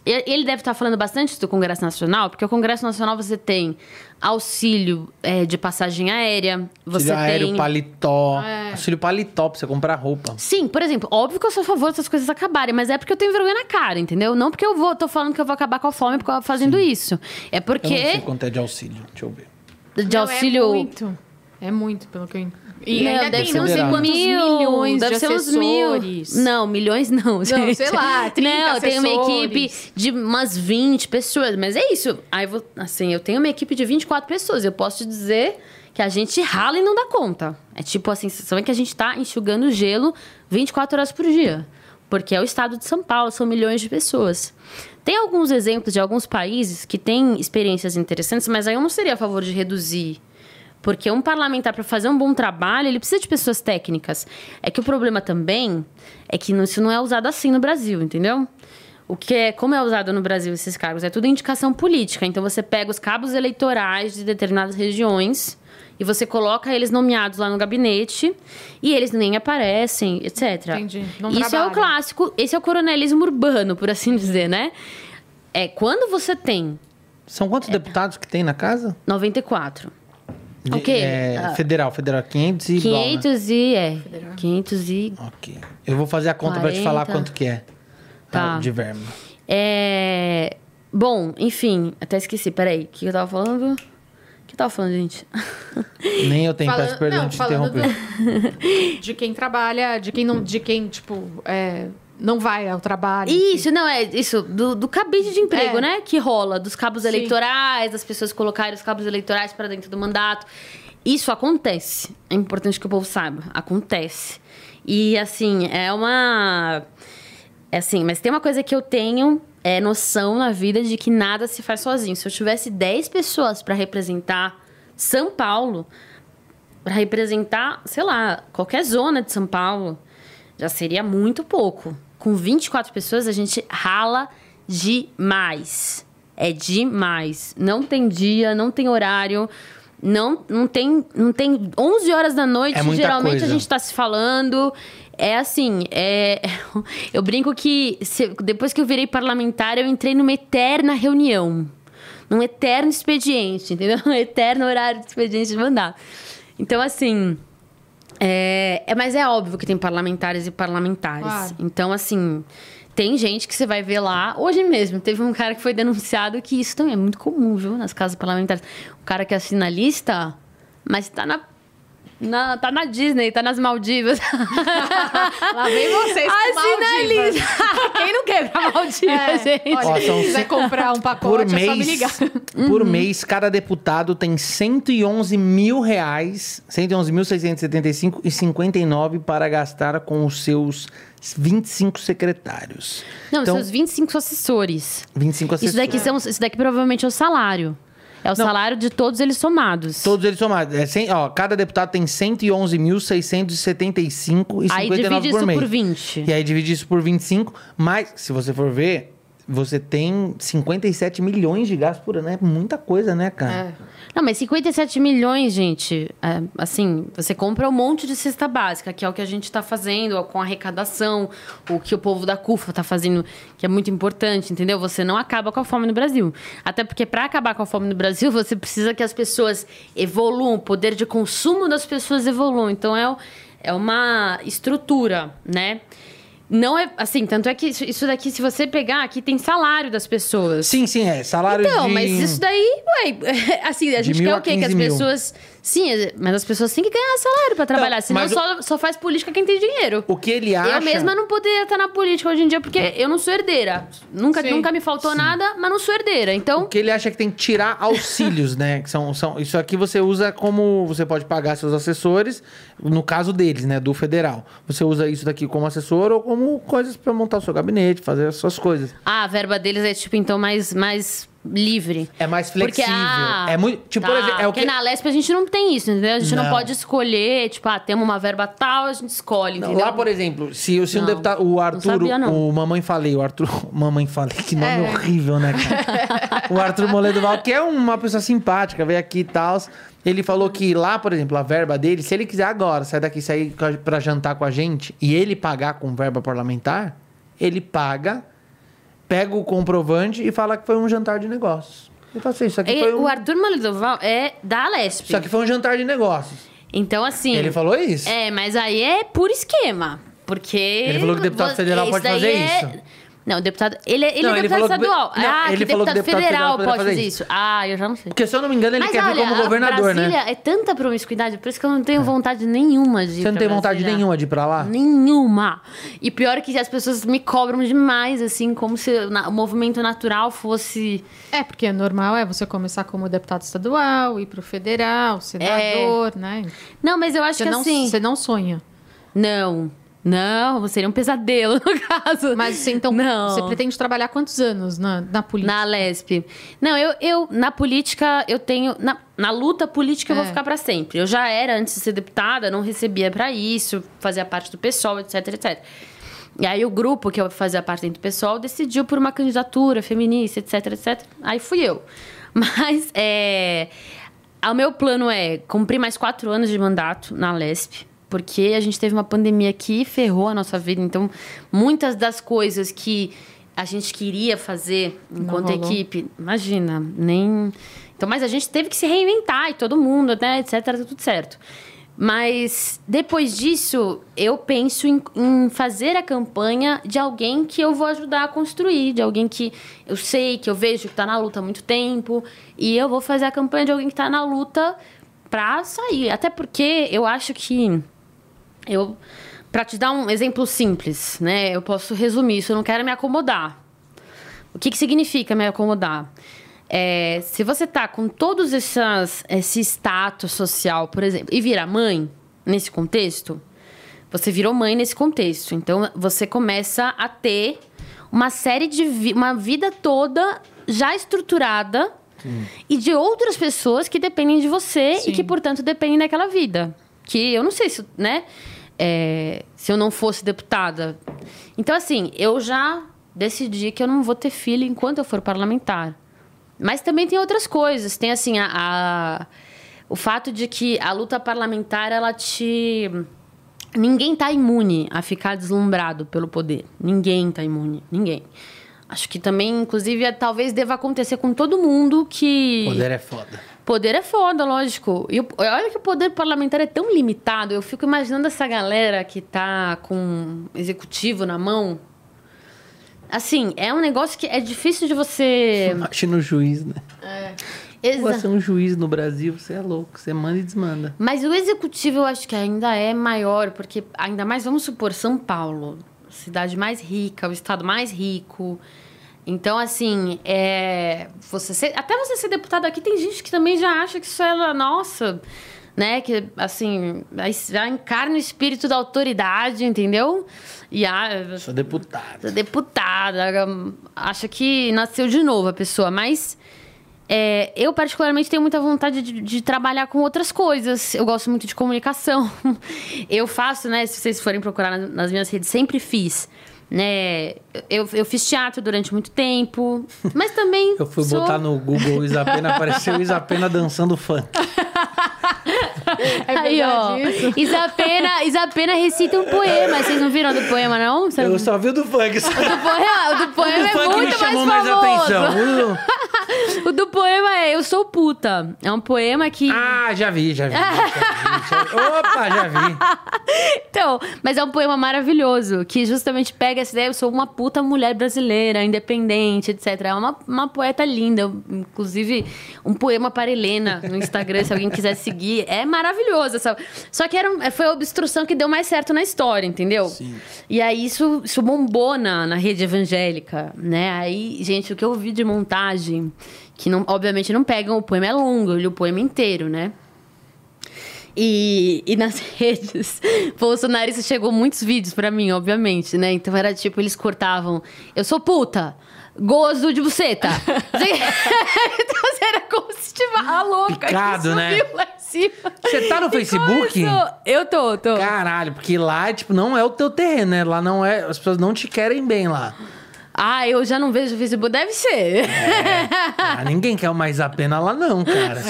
Ele deve estar falando bastante do Congresso Nacional, porque o Congresso Nacional você tem auxílio é, de passagem aérea, você Auxílio aéreo, tem paletó. É. Auxílio paletó pra você comprar roupa. Sim, por exemplo, óbvio que eu sou a favor dessas coisas acabarem, mas é porque eu tenho vergonha na cara, entendeu? Não porque eu vou, tô falando que eu vou acabar com a fome por causa- fazendo isso. É Eu não porque sei quanto é de auxílio. Deixa eu ver. de Não, auxílio. É muito. É muito, pelo que eu. E ainda deve tem ser não uns quantos milhões deve de ser uns mil. assessores. Não, milhões não, gente. sei lá, 30 Não, tem uma assessores. equipe de umas 20 pessoas, mas é isso. Aí, vou, assim, eu tenho uma equipe de 24 pessoas. Eu posso te dizer que a gente rala e não dá conta. É tipo a sensação é que a gente tá enxugando gelo 24 horas por dia. Porque é o estado de São Paulo, são milhões de pessoas. Tem alguns exemplos de alguns países que têm experiências interessantes, mas aí eu não seria a favor de reduzir porque um parlamentar, para fazer um bom trabalho, ele precisa de pessoas técnicas. É que o problema também é que isso não é usado assim no Brasil, entendeu? O que é, como é usado no Brasil esses cargos? É tudo indicação política. Então você pega os cabos eleitorais de determinadas regiões e você coloca eles nomeados lá no gabinete e eles nem aparecem, etc. Entendi. Não Isso é o clássico, esse é o coronelismo urbano, por assim dizer, né? É quando você tem São quantos É. deputados que tem na casa? 94. De- Ok. é, Ah. Federal, federal. 500 e igual, né? 500 e é. 500 e Ok. Eu vou fazer a conta pra te falar 40. quanto que é. Tá. De verme. é bom, enfim, até esqueci, peraí, o que eu tava falando? O que eu tava falando, gente? Nem eu tenho, Falando- peço perdão não, de interromper. de quem trabalha, de quem não, de quem tipo é, não vai ao trabalho. Isso, não, é isso, do, do cabide de emprego, É. né? Que rola, dos cabos Sim. eleitorais, das pessoas colocarem os cabos eleitorais para dentro do mandato. Isso acontece. É importante que o povo saiba. Acontece. E, assim, é uma. É assim, mas tem uma coisa que eu tenho é noção na vida de que nada se faz sozinho. Se eu tivesse 10 pessoas para representar São Paulo, para representar, sei lá, qualquer zona de São Paulo, já seria muito pouco. Com 24 pessoas, a gente rala demais. É demais. Não tem dia, não tem horário. Não, não tem não tem 11 horas da noite, É geralmente coisa. a gente tá se falando. É assim, é... eu brinco que se- depois que eu virei parlamentar, eu entrei numa eterna reunião. Num eterno expediente, entendeu? Um eterno horário de expediente de mandato. Então, assim. É, é, mas é óbvio que tem parlamentares e parlamentares. Claro. Então, assim, tem gente que você vai ver lá. Hoje mesmo, teve um cara que foi denunciado que isso também é muito comum, viu, nas casas parlamentares. O cara que assina a lista, mas tá na. Na- tá na Disney, tá nas Maldivas. Lá vem vocês com Maldivas. Quem não quer ir pra Maldivas, É, gente? olha, Ó, se quiser comprar um Por pacote, é só me ligar. mês, por mês, cada deputado tem 111 mil reais, 111.675 e 59 para gastar com os seus 25 secretários. Não, então, seus 25 assessores. 25 assessores. Isso daqui, são, isso daqui provavelmente é o salário. É o salário de todos eles somados. Todos eles somados. É, cem- ó, cada deputado tem 111.675 e 59 Aí divide por isso mês. por 20. E aí divide isso por 25, mas se você for ver, você tem 57 milhões de gastos por ano. É muita coisa, né, cara? É. Não, mas 57 milhões, gente, é, assim, você compra um monte de cesta básica, que é o que a gente tá fazendo com arrecadação, o que o povo da CUFA tá fazendo, que é muito importante, entendeu? Você não acaba com a fome no Brasil. Até porque para acabar com a fome no Brasil, você precisa que as pessoas evoluam, o poder de consumo das pessoas evolua. Então é, é uma estrutura, né? Não é assim, tanto é que isso- daqui, se você pegar, aqui tem salário das pessoas. Sim, sim, é. Salário Então, de... mas isso daí, ué, assim, a gente quer o quê? Que 15 as mil. pessoas. Sim, mas as pessoas têm que ganhar salário pra trabalhar, senão mas o- só, só faz política quem tem dinheiro. O que ele acha... Eu mesma não poderia estar na política hoje em dia, porque eu não sou herdeira. Nunca, Sim. nunca me faltou nada, mas não sou herdeira. Então, O que ele acha que tem que tirar auxílios, né? Que são, são, isso aqui você usa como. Você pode pagar seus assessores, no caso deles, né? Do federal. Você usa isso daqui como assessor ou como coisas pra montar o seu gabinete, fazer as suas coisas. a verba deles é, tipo, então, mais, mais livre. É mais Porque, flexível. ah, é muito. Tipo, por tá, exemplo, é o porque que. na Lesp a gente não tem isso, entendeu? A gente não, Não. pode escolher, tipo, ah, temos uma verba tal, a gente escolhe, entendeu? lá, por exemplo, se, se um Não, deputado. O Arthur, sabia, não. o Mamãe Falei, o Arthur. Mamãe Falei, que nome É. horrível, né, cara? o Arthur Moledo Val, que é uma pessoa simpática, veio aqui e tal. Ele falou que lá, por exemplo, a verba dele, se ele quiser agora sair daqui e sair com a- pra jantar com a gente e ele pagar com verba parlamentar, ele paga, pega o comprovante e fala que foi um jantar de negócios. Fala assim, isso aqui E foi um, O Arthur Malidoval é da Lesp. isso aqui foi um jantar de negócios. Então, assim. Ele falou isso. É, mas aí é por esquema. Porque. Ele falou que o deputado federal pode fazer isso. Não, o deputado. Ele, ele Não, é ele deputado falou que- estadual. não, ah, ele que falou que deputado, deputado federal federal pode fazer isso. Ah, eu já não sei. Porque se eu não me engano, ele Mas quer olha, vir como a governador, né? Brasília é tanta promiscuidade, por isso que eu não tenho vontade nenhuma de ir Você não pra tem vontade Brasília. nenhuma de ir pra lá? Nenhuma. E pior é que as pessoas me cobram demais, assim, como se na- o movimento natural fosse. É, porque o normal é você começar como deputado estadual, ir pro federal, senador, né? Não, mas eu acho Você que não, assim. você não sonha. Não. Não, seria um pesadelo, no caso. Mas você, então, Não. você pretende trabalhar quantos anos na, na política? Na Lesp. Não, eu, eu na política, eu tenho. Na, na luta política, eu vou É. ficar pra sempre. Eu já era, antes de ser deputada, não recebia pra isso, fazia parte do pessoal, etc, etc. E aí o grupo que eu fazia parte dentro do pessoal decidiu por uma candidatura feminista, etc, etc. Aí fui eu. Mas é, o meu plano é cumprir mais quatro anos de mandato na Lesp. Porque a gente teve uma pandemia que ferrou a nossa vida. Então, muitas das coisas que a gente queria fazer enquanto equipe, imagina, nem. Então, mas a gente teve que se reinventar e todo mundo, né, etc, tá tudo certo. Mas depois disso, eu penso em, em fazer a campanha de alguém que eu vou ajudar a construir, de alguém que eu sei, que eu vejo que tá na luta há muito tempo, e eu vou fazer a campanha de alguém que tá na luta pra sair. Até porque eu acho que eu Pra te dar um exemplo simples, né? Eu posso resumir isso, eu não quero me acomodar. O que, que significa me acomodar? É, se você tá com todos essas, esse status social, por exemplo, e vira mãe nesse contexto, você virou mãe nesse contexto. Então você começa a ter uma série de vi uma vida toda já estruturada e de outras pessoas que dependem de você Sim. e que, portanto, dependem daquela vida. Que eu não sei se, né? é, se eu não fosse deputada. Então, assim, eu já decidi que eu não vou ter filho enquanto eu for parlamentar. Mas também tem outras coisas. Tem, assim, a, a- o fato de que a luta parlamentar, ela te... Ninguém tá imune a ficar deslumbrado pelo poder. Ninguém tá imune. Ninguém. Acho que também, inclusive, é- talvez deva acontecer com todo mundo que... Poder é foda. Poder é foda, lógico. E olha que o poder parlamentar é tão limitado. Eu fico imaginando essa galera que tá com executivo na mão. Assim, é um negócio que é difícil de você. Imagina o juiz, né? Exa- Você é um juiz no Brasil, você é louco. Você manda e desmanda. Mas o executivo eu acho que ainda é maior, porque ainda mais, vamos supor, São Paulo, cidade mais rica, o estado mais rico. Então, assim, é, você ser- até você ser deputado aqui, tem gente que também já acha que isso é, nossa, né? Que, assim, já encarna o espírito da autoridade, entendeu? E a, Sou deputada, hum, acha que nasceu de novo a pessoa, mas é, eu particularmente tenho muita vontade de, de trabalhar com outras coisas. Eu gosto muito de comunicação. Eu faço, né? Se vocês forem procurar nas minhas redes, sempre fiz. Né? Eu, eu fiz teatro durante muito tempo, mas também. Eu fui sou- botar no Google Isapena, apareceu Isapena dançando funk. É Aí, ó. isso? Isapena, Isapena recita um poema. Vocês não viram do poema, não? Você não- Eu só vi o do funk. Só. O do poema, o do O poema do é funk me muito chamou mais mais atenção. O- O do poema é Eu Sou Puta. É um poema que. Ah, já vi, já vi. Já vi, já vi. Opa, já vi. Então, mas é um poema maravilhoso, que justamente pega essa ideia, eu sou uma puta mulher brasileira, independente, etc. É uma, uma poeta linda. Eu, Inclusive, um poema para Helena no Instagram, se alguém quiser seguir. É maravilhoso. Essa... Só que era, foi a obstrução que deu mais certo na história, entendeu? Sim. E aí isso, isso bombou na, na rede evangélica, né? Aí, gente, o que eu vi de montagem, que não, obviamente não pegam, o poema é longo, eu li o poema inteiro, né? E, e nas redes, bolsonarista chegou muitos vídeos pra mim, obviamente, né? Então era tipo, eles cortavam, eu sou puta, gozo de buceta. então era como se tivesse a louca Picado, que né? subiu lá em cima. Você tá no E Facebook? começou. Eu tô, tô. Caralho, porque lá, tipo, não é o teu terreno, né? Lá não é. As pessoas não te querem bem lá. Ah, eu já não vejo o Facebook. Deve ser. Ah, ninguém quer uma Isapena lá, não, cara.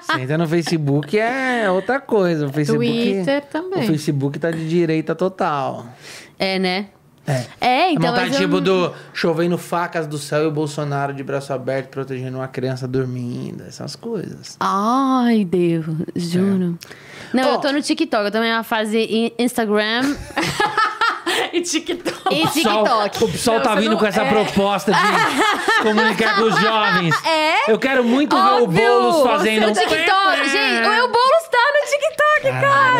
Você entra no Facebook é outra coisa. O Facebook. Twitter também. O Facebook tá de direita total. É, né? É. É, então. Então, mas eu tipo não- do chovendo facas do céu e o Bolsonaro de braço aberto protegendo uma criança dormindo. Essas coisas. Ai, Deus, juro. Não, Ó. eu tô no TikTok. Eu tô na fase in- Instagram E TikTok. e TikTok. O pessoal tá vindo não- com essa é. proposta de comunicar com os jovens. É? Eu quero muito ver o Óbvio! Boulos fazendo. O TikTok. Gente, o Boulos tá no TikTok, Caralho, cara.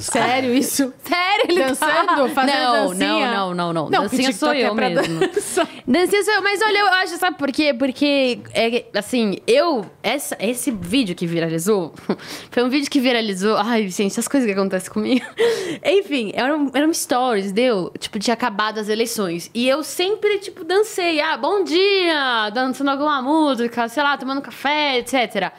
Sério isso? Sério, ele Dançando? tá... Fazendo não, dancinha? não, não, não, não. Não, dancinha sou eu é mesmo. dançar. Dancinha sou eu. Mas olha, eu acho, sabe por quê? Porque, é, assim, eu... Essa, esse vídeo que viralizou... Foi um vídeo que viralizou... Ai, gente, as coisas que acontecem comigo. Enfim, eram, eram stories, deu? Tipo, tinha acabado as eleições. E eu sempre, tipo, dancei. Ah, bom dia! Dançando alguma música, sei lá, tomando café, etc.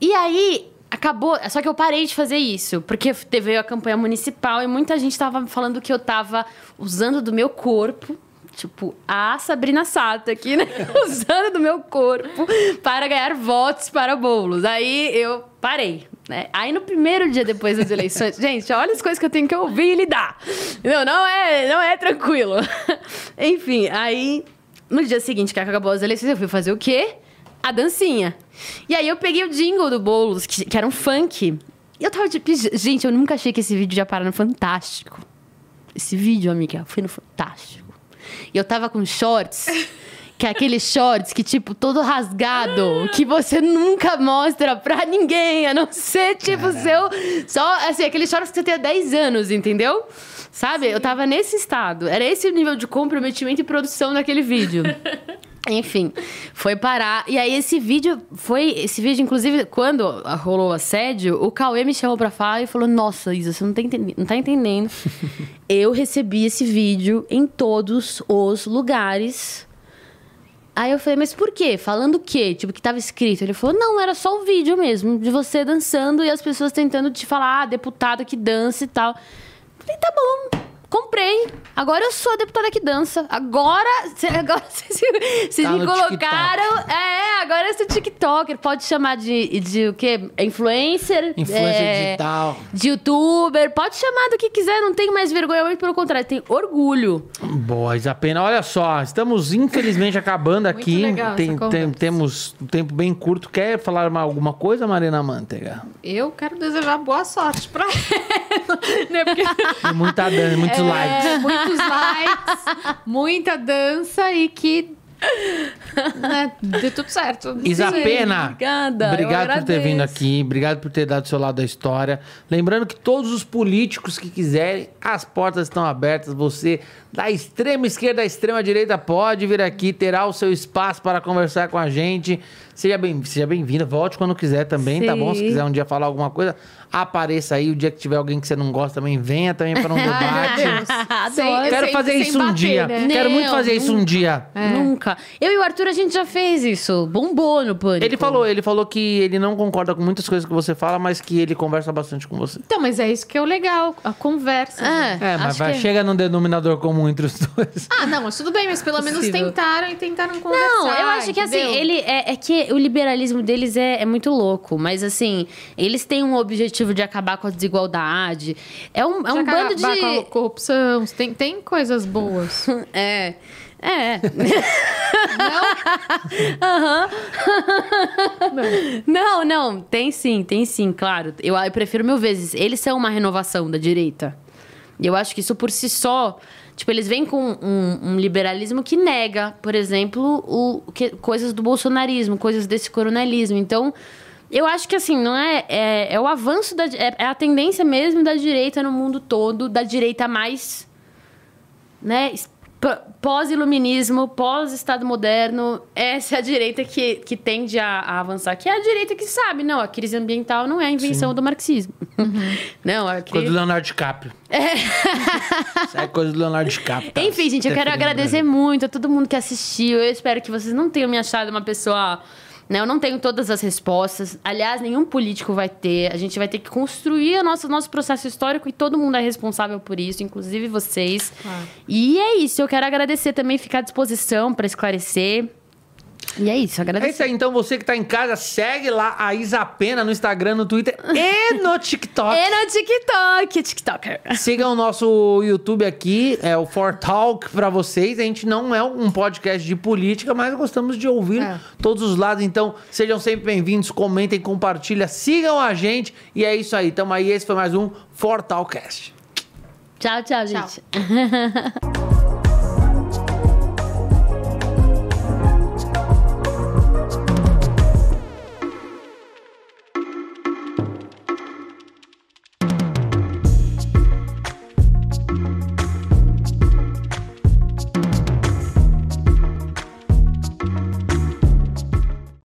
E aí, acabou. Só que eu parei de fazer isso, porque teve a campanha municipal e muita gente tava falando que eu tava usando do meu corpo. Tipo, a Sabrina Sato aqui, né? Usando do meu corpo para ganhar votos para bolos. Aí eu parei, né? Aí no primeiro dia depois das eleições, gente, olha as coisas que eu tenho que ouvir e lidar. Não, não é, não é tranquilo. Enfim, aí no dia seguinte que acabou as eleições, eu fui fazer o quê? A dancinha. E aí eu peguei o jingle do Boulos, que, que era um funk. E eu tava tipo, gente, eu nunca achei que esse vídeo ia parar no Fantástico. Esse vídeo, amiga, foi no Fantástico. E eu tava com shorts Que é aquele shorts que, tipo, todo rasgado, que você nunca mostra pra ninguém, a não ser, tipo, seu. Só, assim, aquele shorts que você tem há 10 anos, entendeu? Sabe? Eu tava nesse estado. Era esse o nível de comprometimento e produção daquele vídeo. Enfim, foi parar. E aí, esse vídeo foi. Esse vídeo, inclusive, quando rolou o assédio, o Cauê me chamou pra falar e falou: Nossa, Isa, você não tá entendendo. Não tá entendendo. Eu recebi esse vídeo em todos os lugares. Aí eu falei, mas por quê? Falando o quê? Tipo, que tava escrito. Ele falou, não, era só o vídeo mesmo, de você dançando e as pessoas tentando te falar, ah, deputado que dança e tal. Falei, tá bom, comprei. Agora eu sou a deputada que dança. Agora, agora vocês Tá me colocaram. É, agora eu sou TikToker. Pode chamar de, de o quê? Influencer? Influencer é, digital. De youtuber. Pode chamar do que quiser, não tenho mais vergonha. Muito pelo contrário, tenho orgulho. Boa, Isapena. Olha só, estamos infelizmente acabando aqui. legal Tem- tem- temos um tempo bem curto. Quer falar uma- alguma coisa, Marina Manteiga? Eu quero desejar boa sorte pra ela. né? Porque muita dança, muitos likes. é, muitos likes, muita dança e que né, dê tudo certo. Isapena, Obrigada, eu obrigado por ter vindo aqui, obrigado por ter dado o seu lado da história. Lembrando que todos os políticos que quiserem, as portas estão abertas. Você, da extrema esquerda à extrema direita, pode vir aqui, terá o seu espaço para conversar com a gente. Seja bem- seja bem-vindo, volte quando quiser também, tá bom? Se Sim. quiser um dia falar alguma coisa, apareça aí. O dia que tiver alguém que você não gosta também, venha também para um debate. Adoro. Quero Sem- fazer sem isso um bater, dia. né? Quero muito Não, fazer isso um dia. Nunca. Eu e o Arthur, a gente já fez isso. Bombou no pânico. Ele falou, ele falou que ele não concorda com muitas coisas que você fala, mas que ele conversa bastante com você. Então, mas é isso que é o legal, a conversa. né? É, mas acho vai, que- chega num denominador comum entre os dois. Ah, não, mas tudo bem, mas pelo menos Possível. tentaram e tentaram conversar. Não, eu acho que assim, entendeu? ele é, é que o liberalismo deles é, é muito louco, mas assim, eles têm um objetivo de acabar com a desigualdade. É um, é um bando acabar de. com a corrupção, tem, tem coisas boas. É. É. Não? Não, não, tem sim, tem sim, claro. Eu, eu prefiro mil vezes. Eles são uma renovação da direita. E eu acho que isso por si só. Tipo, eles vêm com um, um liberalismo que nega, por exemplo, o, que- coisas do bolsonarismo, coisas desse coronelismo. Então, eu acho que assim, não é. É, é o avanço da. É, é a tendência mesmo da direita no mundo todo, da direita mais né? Pós-iluminismo, pós-Estado moderno, essa é a direita que, que tende a, a avançar. Que é a direita que sabe, não, a crise ambiental não é a invenção do marxismo. Não, a Coisa do crise... Leonardo DiCaprio. É. Isso é coisa do Leonardo DiCaprio. tá? Enfim, gente, eu quero agradecer muito a todo mundo que assistiu. Eu espero que vocês não tenham me achado uma pessoa. Né? Eu não tenho todas as respostas. Aliás, nenhum político vai ter. A gente vai ter que construir o nosso, nosso processo histórico e todo mundo é responsável por isso, inclusive vocês. Claro. E é isso. Eu quero agradecer também, ficar à disposição para esclarecer. E é isso, É agradecer. isso aí, então você que tá em casa, segue lá a Isapena no Instagram, no Twitter e no TikTok. E no TikTok, TikToker. Sigam o nosso YouTube aqui, é o For Talk pra vocês. A gente não é um podcast de política, mas gostamos de ouvir É. todos os lados. Então, sejam sempre bem-vindos, comentem, compartilhem, sigam a gente. E é isso aí. Tamo aí, esse foi mais um For Talkcast. Tchau, tchau, Tchau. gente.